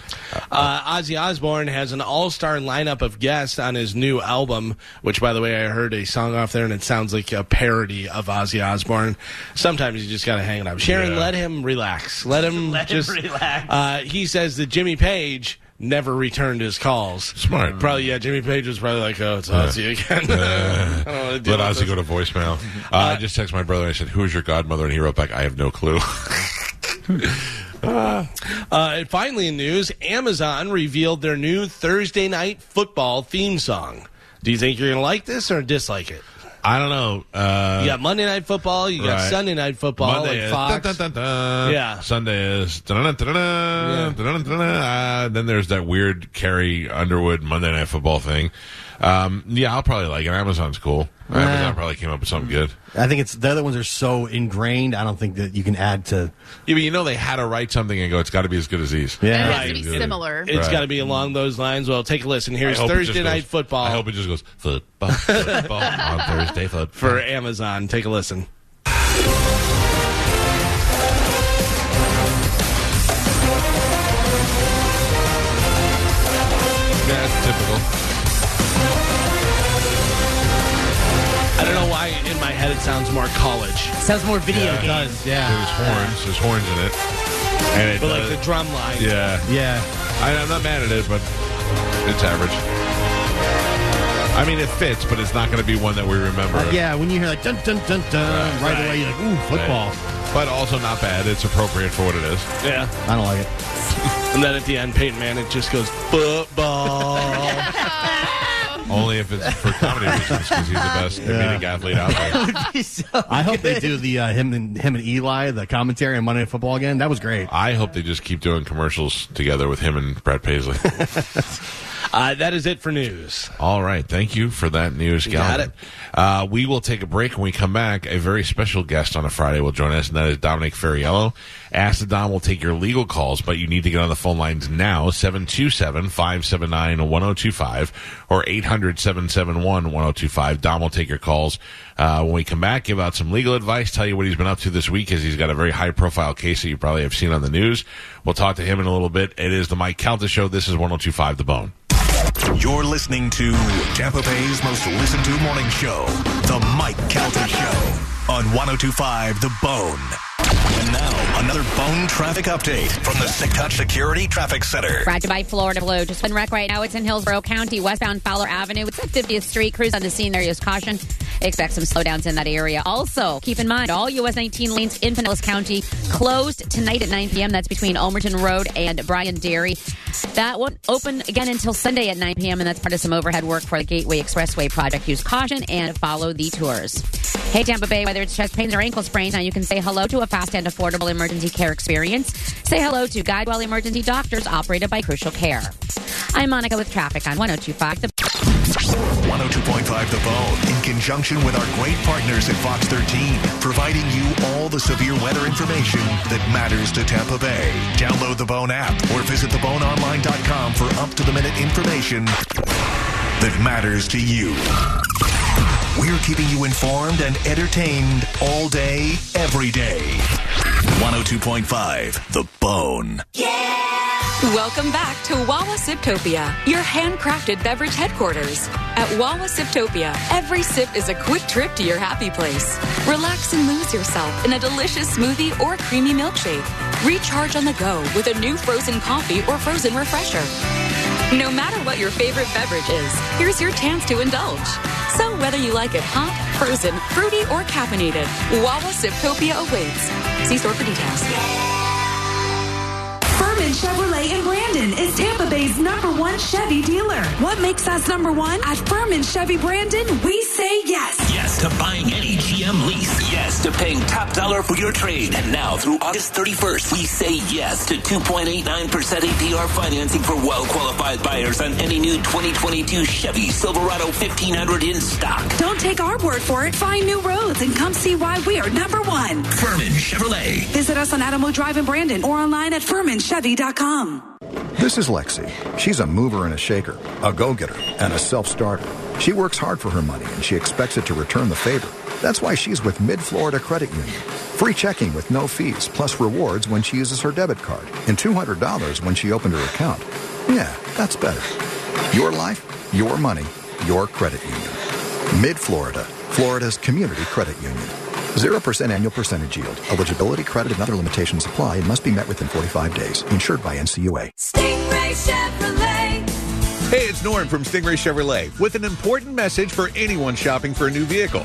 Uh, Ozzy Osbourne has an all-star lineup of guests on his new album, which, by the way, I heard a song off there, and it sounds like a parody of Ozzy Osbourne. Sometimes you just got to hang it up. Sharon, Yeah. let him relax. Let him Let him just relax. Uh, he says that Jimmy Page never returned his calls. Smart. Probably, yeah. Jimmy Page was probably like, "Oh, it's Ozzy again." I don't wanna deal Let Ozzy go to voicemail. Uh, I just texted my brother. and I said, "Who is your godmother?" And he wrote back, "I have no clue." Uh, and finally, in news, Amazon revealed their new Thursday night football theme song. Do you think you're going to like this or dislike it? I don't know. Uh, you got Monday night football. You got right. Sunday night football. Monday is, yeah. Sunday is. Uh, then there's that weird Carrie Underwood Monday night football thing. Um, yeah, I'll probably like it. Amazon's cool. Amazon probably came up with something good. I think it's the other ones are so ingrained. I don't think that you can add to. Yeah, but you know they had to write something and go. It's got to be as good as these. And it Yeah. has to be Right. similar. It's Right. got to be along those lines. Well, take a listen. Here's I hope it just Thursday goes- Night Football I hope it just goes football, football on Thursday. Football. for Amazon. Take a listen. yeah, typical. I don't know why in my head it sounds more college, Sounds more video Yeah. game. does. There's Yeah. horns. There's horns in it. And it but like the drum line. yeah. Yeah. I, I'm not mad at it, but it's average. I mean, it fits, but it's not going to be one that we remember. Uh, yeah. When you hear like dun dun dun dun, right, Right. away you're like, ooh, football. But also not bad. It's appropriate for what it is. Yeah. I don't like it. And then at the end, Peyton Manning just goes football. Only if it's for comedy reasons, because he's the best comedic athlete out there. I hope they do the uh, him and him and Eli the commentary on Monday Night Football again. That was great. I hope they just keep doing commercials together with him and Brad Paisley. uh, that is it for news. All right. Thank you for that news, got it. Uh, we will take a break. When we come back, a very special guest on a Friday will join us, and that is Dominic Ferriello. Ask the Dom will take your legal calls, but you need to get on the phone lines now, 727-579-1025 or 800-771-1025. Dom will take your calls. Uh, when we come back, give out some legal advice, tell you what he's been up to this week, as he's got a very high-profile case that you probably have seen on the news. We'll talk to him in a little bit. It is the Mike Calta Show. This is 1025 The Bone. You're listening to Tampa Bay's most listened to morning show, The Mike Calta Show, on 1025 The Bone. And now, another bone traffic update from the Safe Touch Security Traffic Center. Brought to by Florida Blue. Just been wreck right now. It's in Hillsborough County, westbound Fowler Avenue. It's at 50th Street. Crews on the scene there. Caution. Expect some slowdowns in that area. Also, keep in mind, all US 19 lanes in Pinellas County closed tonight at 9 p.m. That's between Ulmerton Road and Bryan Dairy. That won't open again until Sunday at 9 p.m., and that's part of some overhead work for the Gateway Expressway project. Use caution and follow the tours. Hey, Tampa Bay, whether it's chest pains or ankle sprains, now you can say hello to a fast and affordable emergency care experience. Say hello to Guidewell Emergency Doctors, operated by Crucial Care. I'm Monica with traffic on 1025. The 102.5 The Bone, in conjunction with our great partners at Fox 13, providing you all the severe weather information that matters to Tampa Bay. Download the Bone app or visit theboneonline.com for up to the minute information that matters to you. We're keeping you informed and entertained all day, every day. 102.5 The Bone. Welcome back to Wawa Siptopia, your handcrafted beverage headquarters. At Wawa Siptopia, every sip is a quick trip to your happy place. Relax and lose yourself in a delicious smoothie or creamy milkshake. Recharge on the go with a new frozen coffee or frozen refresher. No matter what your favorite beverage is, here's your chance to indulge. So whether you like it hot, frozen, fruity, or caffeinated, Wawa Siptopia awaits. See store for details. Ferman Chevrolet in Brandon is Tampa Bay's number one Chevy dealer. What makes us number one? At Ferman Chevy Brandon, we say yes. Yes to buying any GM lease. Yes to paying top dollar for your trade. And now through August 31st, we say yes to 2.89% APR financing for well qualified buyers on any new 2022 Chevy Silverado 1500 in stock. Don't take our word for it. Find new roads and come see why we are number one. Ferman Chevrolet. Visit us on Adamo Drive in Brandon or online at FermanChevy.com. This is Lexi. She's a mover and a shaker, a go getter, and a self starter. She works hard for her money and she expects it to return the favor. That's why she's with Mid Florida Credit Union. Free checking with no fees, plus rewards when she uses her debit card, and $200 when she opened her account. Yeah, that's better. Your life, your money, your credit union. Mid Florida, Florida's community credit union. 0% annual percentage yield. Eligibility, credit, and other limitations apply and must be met within 45 days. Insured by NCUA. Stingray Chevrolet. Hey, it's Norm from Stingray Chevrolet with an important message for anyone shopping for a new vehicle.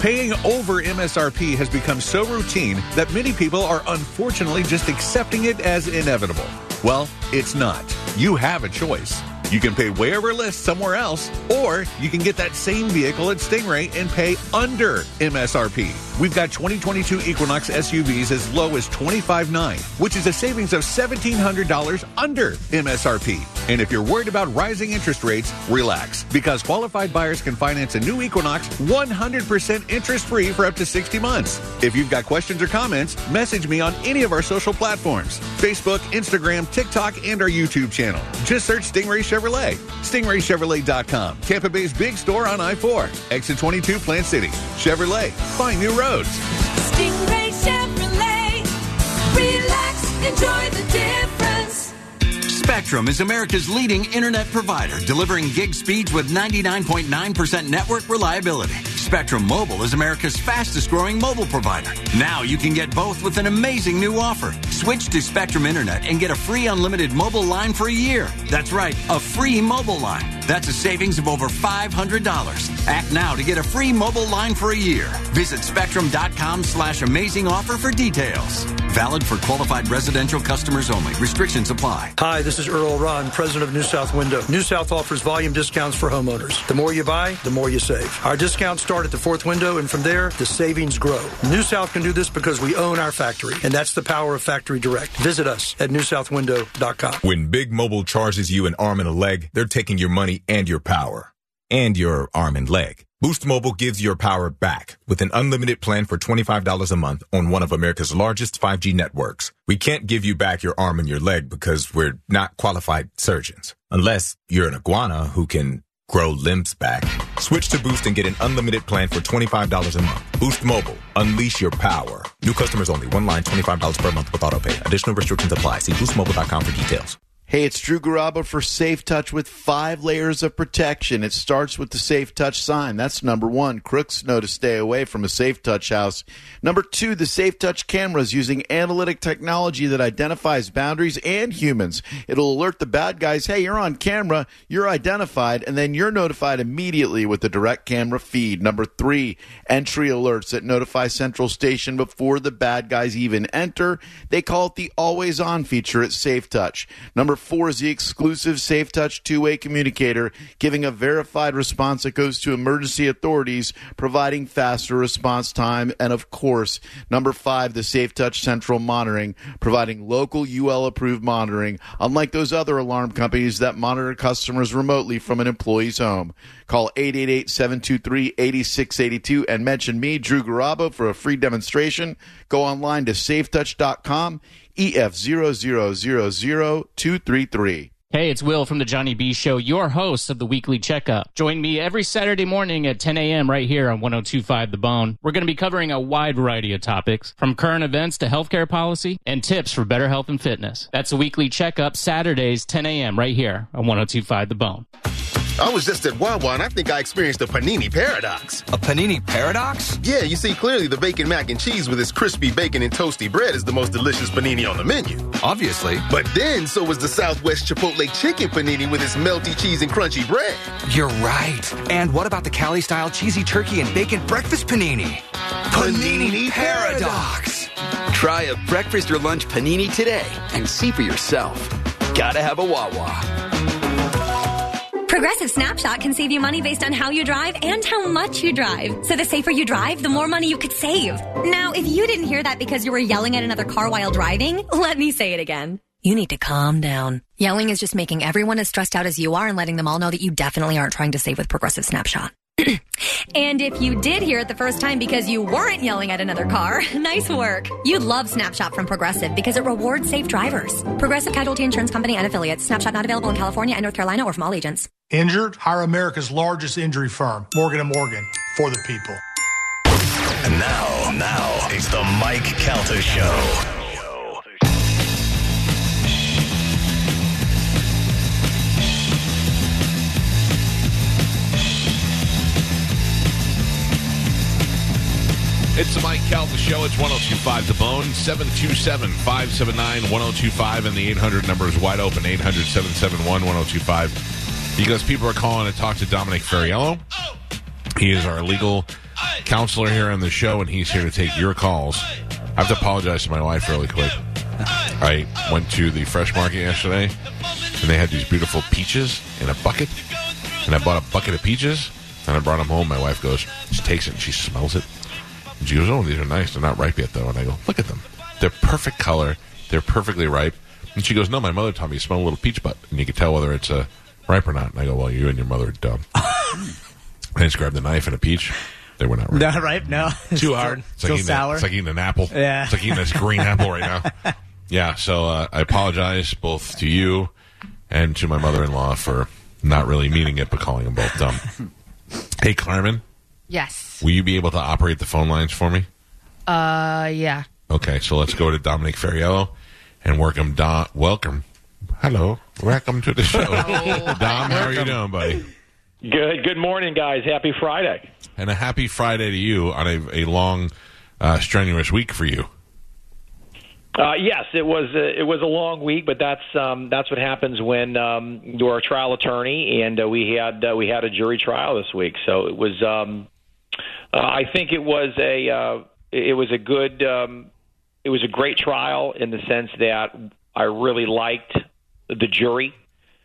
Paying over MSRP has become so routine that many people are unfortunately just accepting it as inevitable. Well, it's not. You have a choice. You can pay way over list somewhere else, or you can get that same vehicle at Stingray and pay under MSRP. We've got 2022 Equinox SUVs as low as $25,900, which is a savings of $1,700 under MSRP. And if you're worried about rising interest rates, relax, because qualified buyers can finance a new Equinox 100% interest free for up to 60 months. If you've got questions or comments, message me on any of our social platforms Facebook, Instagram, TikTok, and our YouTube channel. Just search Stingray Chevrolet. StingrayChevrolet.com. Tampa Bay's big store on I 4, exit 22, Plant City. Chevrolet, find new roads. Stingray Chevrolet. Relax, enjoy the difference. Spectrum is America's leading internet provider, delivering gig speeds with 99.9% network reliability. Spectrum Mobile is America's fastest growing mobile provider. Now you can get both with an amazing new offer. Switch to Spectrum Internet and get a free unlimited mobile line for a year. That's right, a free mobile line. That's a savings of over $500. Act now to get a free mobile line for a year. Visit spectrum.com slash amazing offer for details. Valid for qualified residential customers only. Restrictions apply. Hi, this is Earl Ron, president of New South Window. New South offers volume discounts for homeowners. The more you buy, the more you save. Our discounts start at the fourth window, and from there, the savings grow. New South can do this because we own our factory, and that's the power of Factory Direct. Visit us at newsouthwindow.com. When Big Mobile charges you an arm and a leg, they're taking your money and your power. And your arm and leg. Boost Mobile gives your power back with an unlimited plan for $25 a month on one of America's largest 5G networks. We can't give you back your arm and your leg because we're not qualified surgeons. Unless you're an iguana who can grow limbs back. Switch to Boost and get an unlimited plan for $25 a month. Boost Mobile. Unleash your power. New customers only. One line, $25 per month with auto pay. Additional restrictions apply. See boostmobile.com for details. Hey, it's Drew Garabo for Safe Touch with five layers of protection. It starts with the Safe Touch sign. That's number one. Crooks know to stay away from a Safe Touch house. Number two, the Safe Touch cameras using analytic technology that identifies boundaries and humans. It'll alert the bad guys, hey, you're on camera, you're identified, and then you're notified immediately with the direct camera feed. Number three, entry alerts that notify Central Station before the bad guys even enter. They call it the always on feature at Safe Touch. Number four is the exclusive Safe Touch two way communicator, giving a verified response that goes to emergency authorities, providing faster response time. And of course, number five, the Safe Touch central monitoring, providing local UL approved monitoring, unlike those other alarm companies that monitor customers remotely from an employee's home. Call 888 723 8682 and mention me, Drew Garabo, for a free demonstration. Go online to safetouch.com, EF0000233. Hey, it's Will from the Johnny B Show, your host of the weekly checkup. Join me every Saturday morning at 10 a.m. right here on 1025 The Bone. We're going to be covering a wide variety of topics, from current events to healthcare policy and tips for better health and fitness. That's a weekly checkup, Saturdays, 10 a.m. right here on 1025 The Bone. I was just at Wawa and I think I experienced a panini paradox. A panini paradox? Yeah, you see, clearly the bacon mac and cheese with its crispy bacon and toasty bread is the most delicious panini on the menu. Obviously. But then, so was the Southwest Chipotle chicken panini with its melty cheese and crunchy bread. You're right. And what about the Cali style cheesy turkey and bacon breakfast panini? Panini paradox. Try a breakfast or lunch panini today and see for yourself. Gotta have a Wawa. Progressive Snapshot can save you money based on how you drive and how much you drive. So the safer you drive, the more money you could save. Now, if you didn't hear that because you were yelling at another car while driving, let me say it again. You need to calm down. Yelling is just making everyone as stressed out as you are and letting them all know that you definitely aren't trying to save with Progressive Snapshot. And if you did hear it the first time because you weren't yelling at another car, nice work. You'd love Snapshot from Progressive because it rewards safe drivers. Progressive Casualty Insurance Company and affiliates. Snapshot not available in California and North Carolina or from all agents. Injured? Hire America's largest injury firm, Morgan & Morgan, for the people. And now, now, it's the Mike Calta Show. It's the Mike Calta Show. It's 1025 The Bone, 727 579 1025, and the 800 number is wide open 800 771 1025. Because people are calling to talk to Dominic Ferriello. He is our legal counselor here on the show, and he's here to take your calls. I have to apologize to my wife really quick. I went to the fresh market yesterday, and they had these beautiful peaches in a bucket. And I bought a bucket of peaches, and I brought them home. My wife goes, she takes it, and she smells it. And she goes, "Oh, these are nice. They're not ripe yet, though." And I go, "Look at them. They're perfect color. They're perfectly ripe." And she goes, "No, my mother taught me you smell a little peach butt, and you can tell whether it's uh, ripe or not." And I go, "Well, you and your mother are dumb." I just grabbed the knife and a peach. They were not ripe. No, right? No. Too hard. It's Still like, eating a- sour. it's like eating an apple. Yeah. It's like eating this green apple right now. Yeah. So uh, I apologize both to you and to my mother-in-law for not really meaning it, but calling them both dumb. hey, Carmen, Yes. will you be able to operate the phone lines for me? Uh, yeah. Okay, so let's go to Dominic Ferriello and welcome Dom. Welcome. Hello. Welcome to the show. Dom, how are you doing, buddy? Good. Good morning, guys. Happy Friday. And a happy Friday to you on a, a long, uh, strenuous week for you. Uh, yes, it was a, it was a long week, but that's um, that's what happens when um, you're a trial attorney, and uh, we had uh, we had a jury trial this week. So it was um, uh, I think it was a uh, it was a good um, it was a great trial in the sense that I really liked the jury.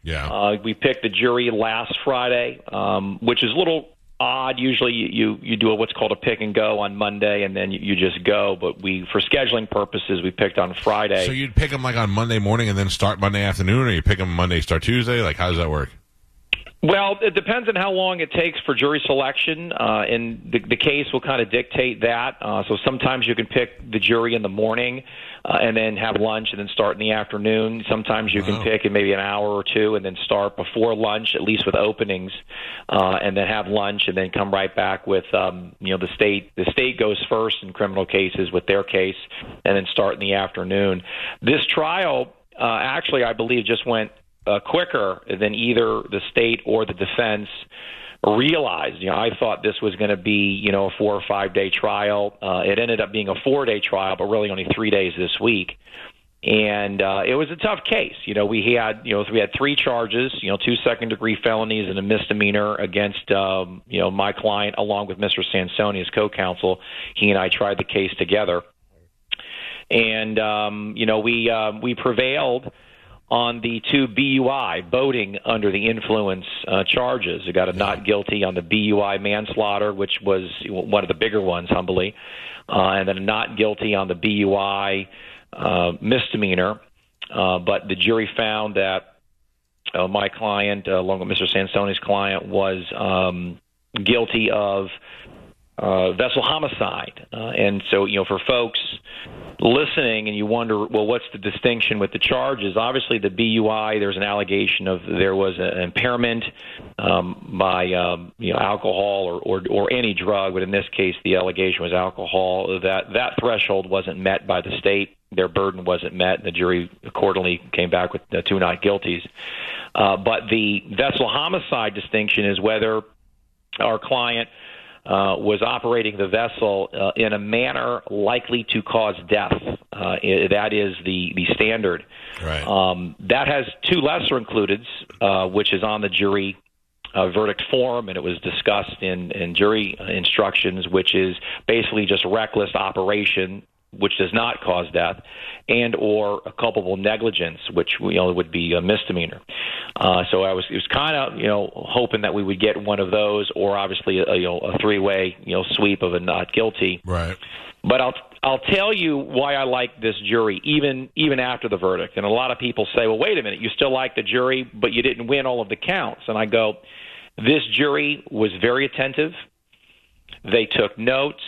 Yeah. Uh, we picked the jury last Friday, um, which is a little odd. Usually, you, you do a, what's called a pick and go on Monday, and then you, you just go. But we, for scheduling purposes, we picked on Friday. So you'd pick them like on Monday morning and then start Monday afternoon, or you pick them Monday, start Tuesday? Like, how does that work? Well, it depends on how long it takes for jury selection, uh, and the, the case will kind of dictate that. Uh, so sometimes you can pick the jury in the morning uh, and then have lunch and then start in the afternoon. Sometimes you can pick in maybe an hour or two and then start before lunch, at least with openings, uh, and then have lunch and then come right back with um, you know the state. The state goes first in criminal cases with their case, and then start in the afternoon. This trial uh, actually, I believe, just went uh, quicker than either the state or the defense realized. You know, I thought this was going to be, you know, a four or five day trial. Uh, it ended up being a four day trial, but really only three days this week. And uh, it was a tough case. You know, we had, you know, we had three charges. You know, two second degree felonies and a misdemeanor against, um, you know, my client along with Mr. Sansoni, his co-counsel. He and I tried the case together, and um, you know, we uh, we prevailed on the two BUI, boating under the influence uh, charges. We got a not guilty on the BUI manslaughter, which was one of the bigger ones, humbly, uh, and then a not guilty on the BUI uh, misdemeanor. Uh, but the jury found that uh, my client, uh, along with Mr. Sansoni's client, was um, guilty of uh, vessel homicide. Uh, and so, you know, for folks listening and you wonder, well, what's the distinction with the charges? Obviously, the BUI, there's an allegation of there was an impairment um, by um, you know alcohol or, or or any drug, but in this case, the allegation was alcohol. That that threshold wasn't met by the state. Their burden wasn't met, and the jury accordingly came back with two not guilties. Uh, but the vessel homicide distinction is whether our client uh, was operating the vessel uh, in a manner likely to cause death. Uh, that is the the standard. Right. Um, that has two lesser includeds, uh, which is on the jury uh, verdict form, and it was discussed in, in jury instructions, which is basically just reckless operation which does not cause death, and or a culpable negligence, which you know would be a misdemeanor. Uh, so I was it was kind of you know hoping that we would get one of those, or obviously a, you know a three way you know sweep of a not guilty. Right. But I'll I'll tell you why I like this jury even even after the verdict. And a lot of people say, well, wait a minute, you still like the jury, but you didn't win all of the counts. And I go, this jury was very attentive. They took notes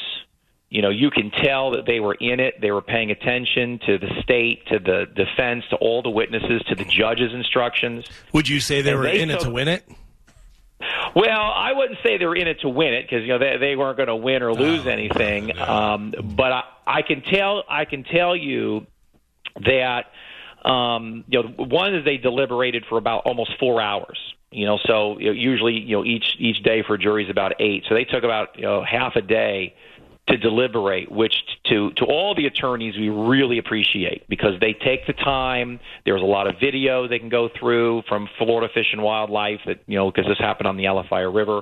you know, you can tell that they were in it. They were paying attention to the state, to the defense, to all the witnesses, to the judge's instructions. Would you say they And were they in it to win it? Well, I wouldn't say they were in it to win it because you know they, they weren't going to win or lose anything. Um, but I, I can tell I can tell you that um, you know one is they deliberated for about almost four hours. You know, so you know, usually you know each each day for juries about eight. So they took about you know half a day to deliberate, which to to all the attorneys we really appreciate because they take the time. There's a lot of video they can go through from Florida Fish and Wildlife that you know because this happened on the Alafia River.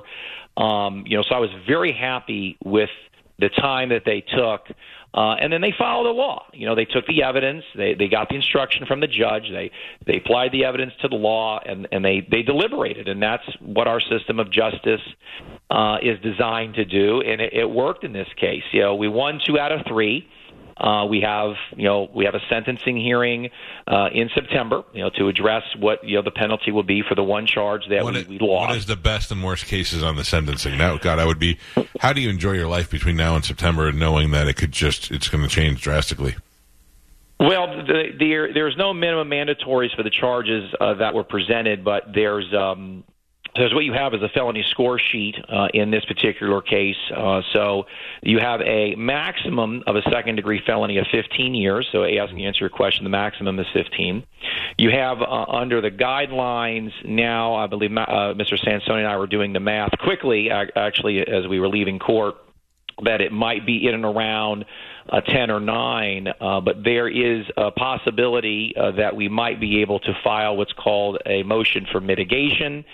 Um, you know, so I was very happy with the time that they took. Uh, and then they followed the law. You know, they took the evidence, they they got the instruction from the judge, they they applied the evidence to the law, and and they they deliberated, and that's what our system of justice uh, is designed to do, and it, it worked in this case. You know, we won two out of three. Uh, we have, you know, we have a sentencing hearing uh, in September, you know, to address what you know the penalty will be for the one charge that we, we lost. What is the best and worst cases on the sentencing? Now, God, I would be. How do you enjoy your life between now and September, knowing that it could just it's going to change drastically? Well, the, the, there's no minimum mandatories for the charges uh, that were presented, but there's um, there's what you have is a felony score sheet uh, in this particular case. Uh, so you have a maximum of a second degree felony of 15 years. So asking to answer your question, the maximum is 15. You have uh, under the guidelines now, I believe uh, Mr. Sansoni and I were doing the math quickly, actually, as we were leaving court, that it might be in and around uh, 10 or 9, uh, but there is a possibility uh, that we might be able to file what's called a motion for mitigation,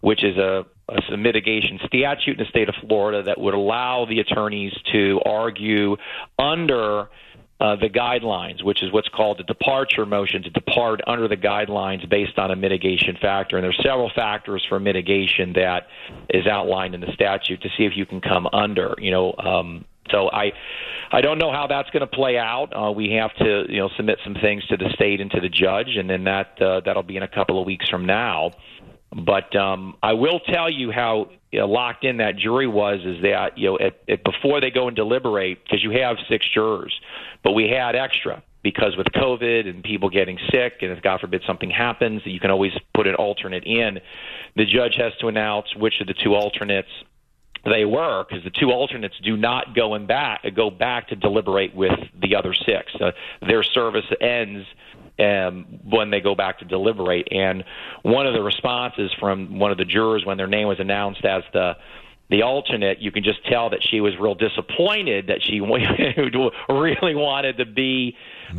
which is a, a mitigation statute in the state of Florida that would allow the attorneys to argue under uh, the guidelines, which is what's called a departure motion to depart under the guidelines based on a mitigation factor. And there's several factors for mitigation that is outlined in the statute to see if you can come under. You know, um, so I, I don't know how that's going to play out. Uh, we have to, you know, submit some things to the state and to the judge, and then that uh, that'll be in a couple of weeks from now. But um, I will tell you how you know, locked in that jury was is that you know at, at, before they go and deliberate because you have six jurors, but we had extra because with COVID and people getting sick, and if God forbid something happens, you can always put an alternate in. The judge has to announce which of the two alternates they were because the two alternates do not go and back go back to deliberate with the other six. Uh, their service ends um, when they go back to deliberate. And one of the responses from one of the jurors when their name was announced as the the alternate, you can just tell that she was real disappointed that she really wanted to be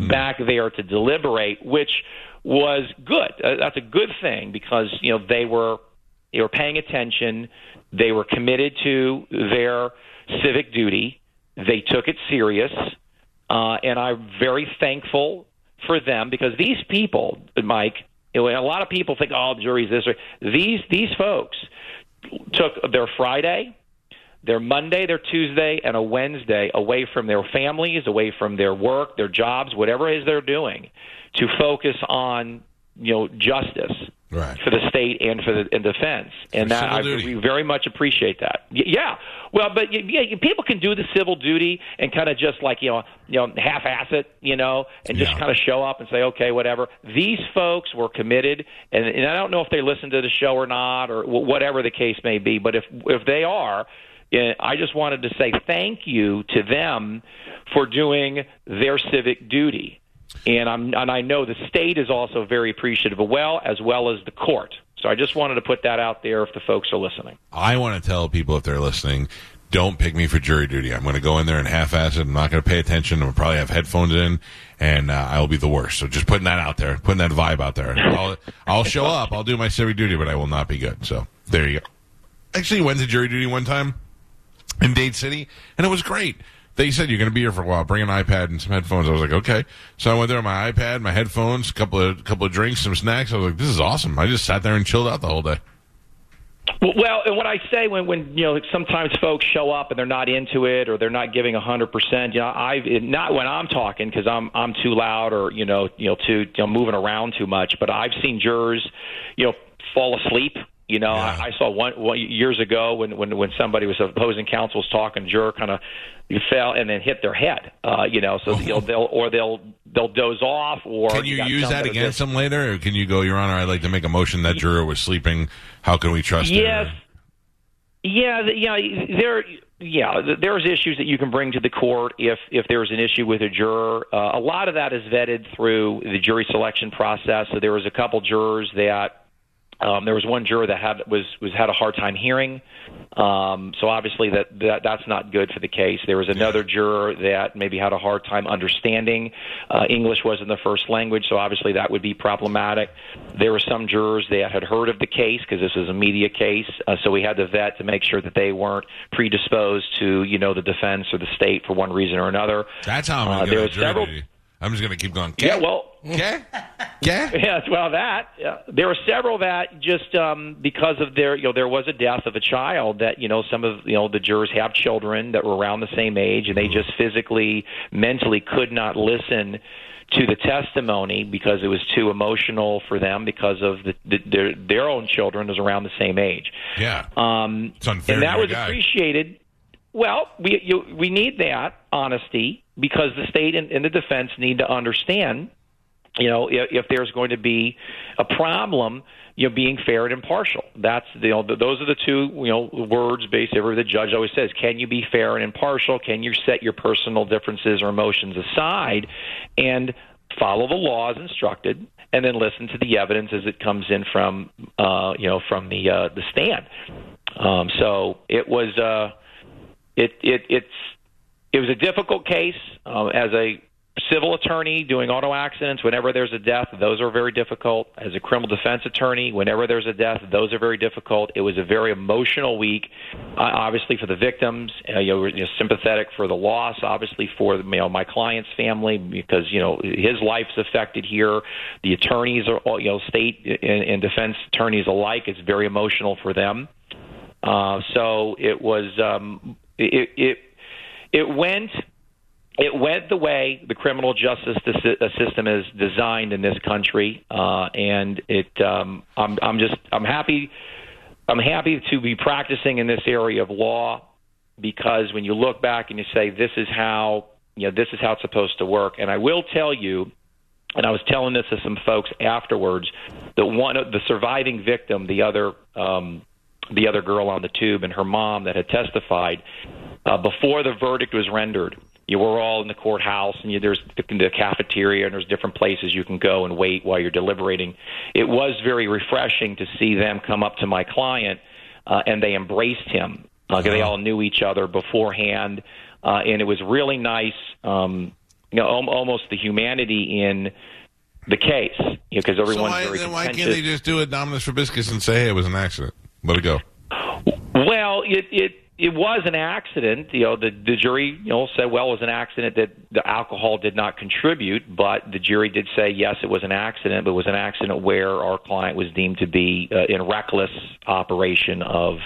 back there to deliberate, which was good. Uh, that's a good thing because you know they were they were paying attention, they were committed to their civic duty, they took it serious, uh, and I'm very thankful for them because these people, Mike, a lot of people think, oh, the jury's this or these these folks took their Friday, their Monday, their Tuesday, and a Wednesday away from their families, away from their work, their jobs, whatever it is they're doing, to focus on you know justice right. for the state and for the in defense. And that I duty. we very much appreciate that. Y- Yeah, well, but y- yeah, people can do the civil duty and kind of just like you know, you know, half-ass it, you know, and just kind of show up and say, okay, whatever. These folks were committed, and, and I don't know if they listen to the show or not, or wh- whatever the case may be. But if if they are, eh, I just wanted to say thank you to them for doing their civic duty. And I'm and I know the state is also very appreciative, well as well as the court. So I just wanted to put that out there if the folks are listening. I want to tell people if they're listening, don't pick me for jury duty. I'm going to go in there and half-ass it. I'm not going to pay attention. I'll probably have headphones in, and uh, I'll be the worst. So just putting that out there, putting that vibe out there. I'll, I'll show up. I'll do my civic duty, but I will not be good. So there you go. Actually, went to jury duty one time in Dade City, and it was great. They said you're going to be here for a while. Bring an iPad and some headphones. I was like, okay. So I went there my iPad, my headphones, a couple of couple of drinks, some snacks. I was like, this is awesome. I just sat there and chilled out the whole day. Well, and what I say when when you know sometimes folks show up and they're not into it or they're not giving a hundred percent. You know, I not when I'm talking because I'm I'm too loud or you know you know too you know moving around too much. But I've seen jurors, you know, fall asleep. You know, I, I saw one, one years ago when when when somebody was opposing counsel was talking, juror kind of fell and then hit their head. Uh, you know, so you know, they'll or they'll they'll doze off or Can you got use that against them later, or can you go, Your Honor? I'd like to make a motion that juror was sleeping. How can we trust Yes. her? Yeah, the, yeah, there. Yeah, there's issues that you can bring to the court if if there's an issue with a juror. Uh, a lot of that is vetted through the jury selection process. So there was a couple jurors that um, there was one juror that had was was had a hard time hearing. Um, so obviously that, that that's not good for the case. There was another juror that maybe had a hard time understanding. Uh, English wasn't the first language, so obviously that would be problematic. There were some jurors that had heard of the case because this is a media case, uh, so we had to vet to make sure that they weren't predisposed to you know the defense or the state for one reason or another. That's how I'm Uh, there were jury several duty. I'm just going to keep going. yeah, well, okay, yes, well, that uh, there were several that just um, because of their, you know, there was a death of a child that you know some of you know the jurors have children that were around the same age, and they just physically, mentally could not listen to the testimony because it was too emotional for them because of the, the their their own children was around the same age. Yeah, um, it's unfair. and that was guy. appreciated. Well, we you, we need that honesty because the state and, and the defense need to understand, you know, if, if there's going to be a problem, you know, being fair and impartial. That's you know, th those are the two you know words basically the judge always says. Can you be fair and impartial? Can you set your personal differences or emotions aside and follow the laws instructed? And then listen to the evidence as it comes in from, uh, you know, from the uh, the stand. Um, so it was. Uh, it it it's it was a difficult case uh, as a civil attorney doing auto accidents whenever there's a death those are very difficult. As a criminal defense attorney whenever there's a death those are very difficult. It was a very emotional week uh, obviously for the victims uh, you know, you know sympathetic for the loss obviously for you know my client's family because you know his life's affected here. The attorneys are all you know state and, and defense attorneys alike it's very emotional for them. Uh, so it was um, it, it it went it went the way the criminal justice uh, system is designed in this country, uh, and it um, I'm I'm just I'm happy I'm happy to be practicing in this area of law because when you look back and you say this is how you know this is how it's supposed to work, and I will tell you and I was telling this to some folks afterwards that one of the surviving victim, the other um, the other girl on the tube, and her mom that had testified uh, before the verdict was rendered. you we're all in the courthouse, and you, there's the, the cafeteria, and there's different places you can go and wait while you're deliberating. It was very refreshing to see them come up to my client, uh, and they embraced him. Uh, They all knew each other beforehand, uh, and it was really nice. Um, you know, al- almost the humanity in the case, because So everyone's why, very then why can't they just do a Dominus Probiscus and say, hey, it was an accident? Let it go. Well, it it it was an accident. You know, the the jury you know said, well, it was an accident that the alcohol did not contribute, but the jury did say yes, it was an accident, but it was an accident where our client was deemed to be uh, in reckless operation of.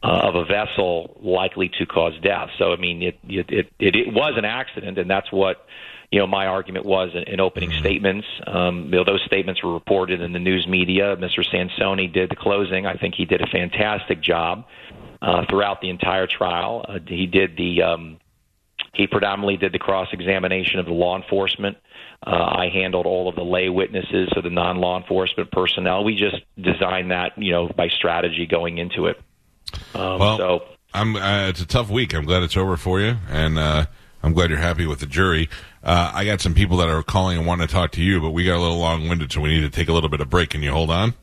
Uh, of a vessel likely to cause death. So, I mean, it it, it it it was an accident, and that's what you know my argument was in, in opening statements. Um, you know, those statements were reported in the news media. Mr. Sansoni did the closing. I think he did a fantastic job uh, throughout the entire trial. Uh, he did the um, he predominantly did the cross examination of the law enforcement. Uh, I handled all of the lay witnesses, so the non law enforcement personnel. We just designed that, you know, by strategy going into it. Um, well, so I'm. Uh, it's a tough week. I'm glad it's over for you, and uh, I'm glad you're happy with the jury. Uh, I got some people that are calling and want to talk to you, but we got a little long winded, so we need to take a little bit of break. Can you hold on?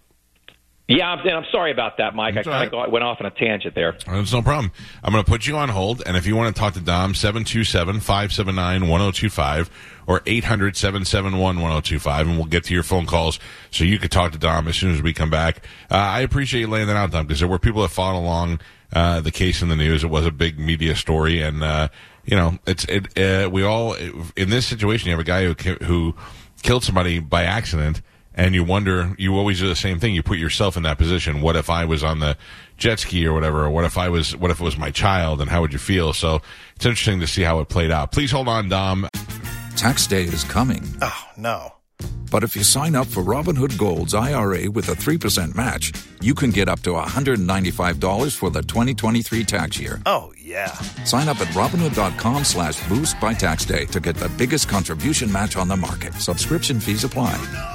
Yeah, I'm, and I'm sorry about that, Mike. I kind of went off on a tangent there. That's no problem. I'm going to put you on hold, and if you want to talk to Dom, 727-579-1025 or 800-771-1025, and we'll get to your phone calls so you could talk to Dom as soon as we come back. Uh, I appreciate you laying that out, Dom, because there were people that followed along uh, the case in the news. It was a big media story, and, uh, you know, it's it. Uh, we all, in this situation, you have a guy who, who killed somebody by accident, and you wonder, you always do the same thing. You put yourself in that position. What if I was on the jet ski or whatever? Or what if I was, what if it was my child and how would you feel? So it's interesting to see how it played out. Please hold on, Dom. Tax day is coming. Oh, no. But if you sign up for Robinhood Gold's IRA with a 3% match, you can get up to $195 for the 2023 tax year. Oh, yeah. Sign up at Robinhood.com slash boost by tax day to get the biggest contribution match on the market. Subscription fees apply.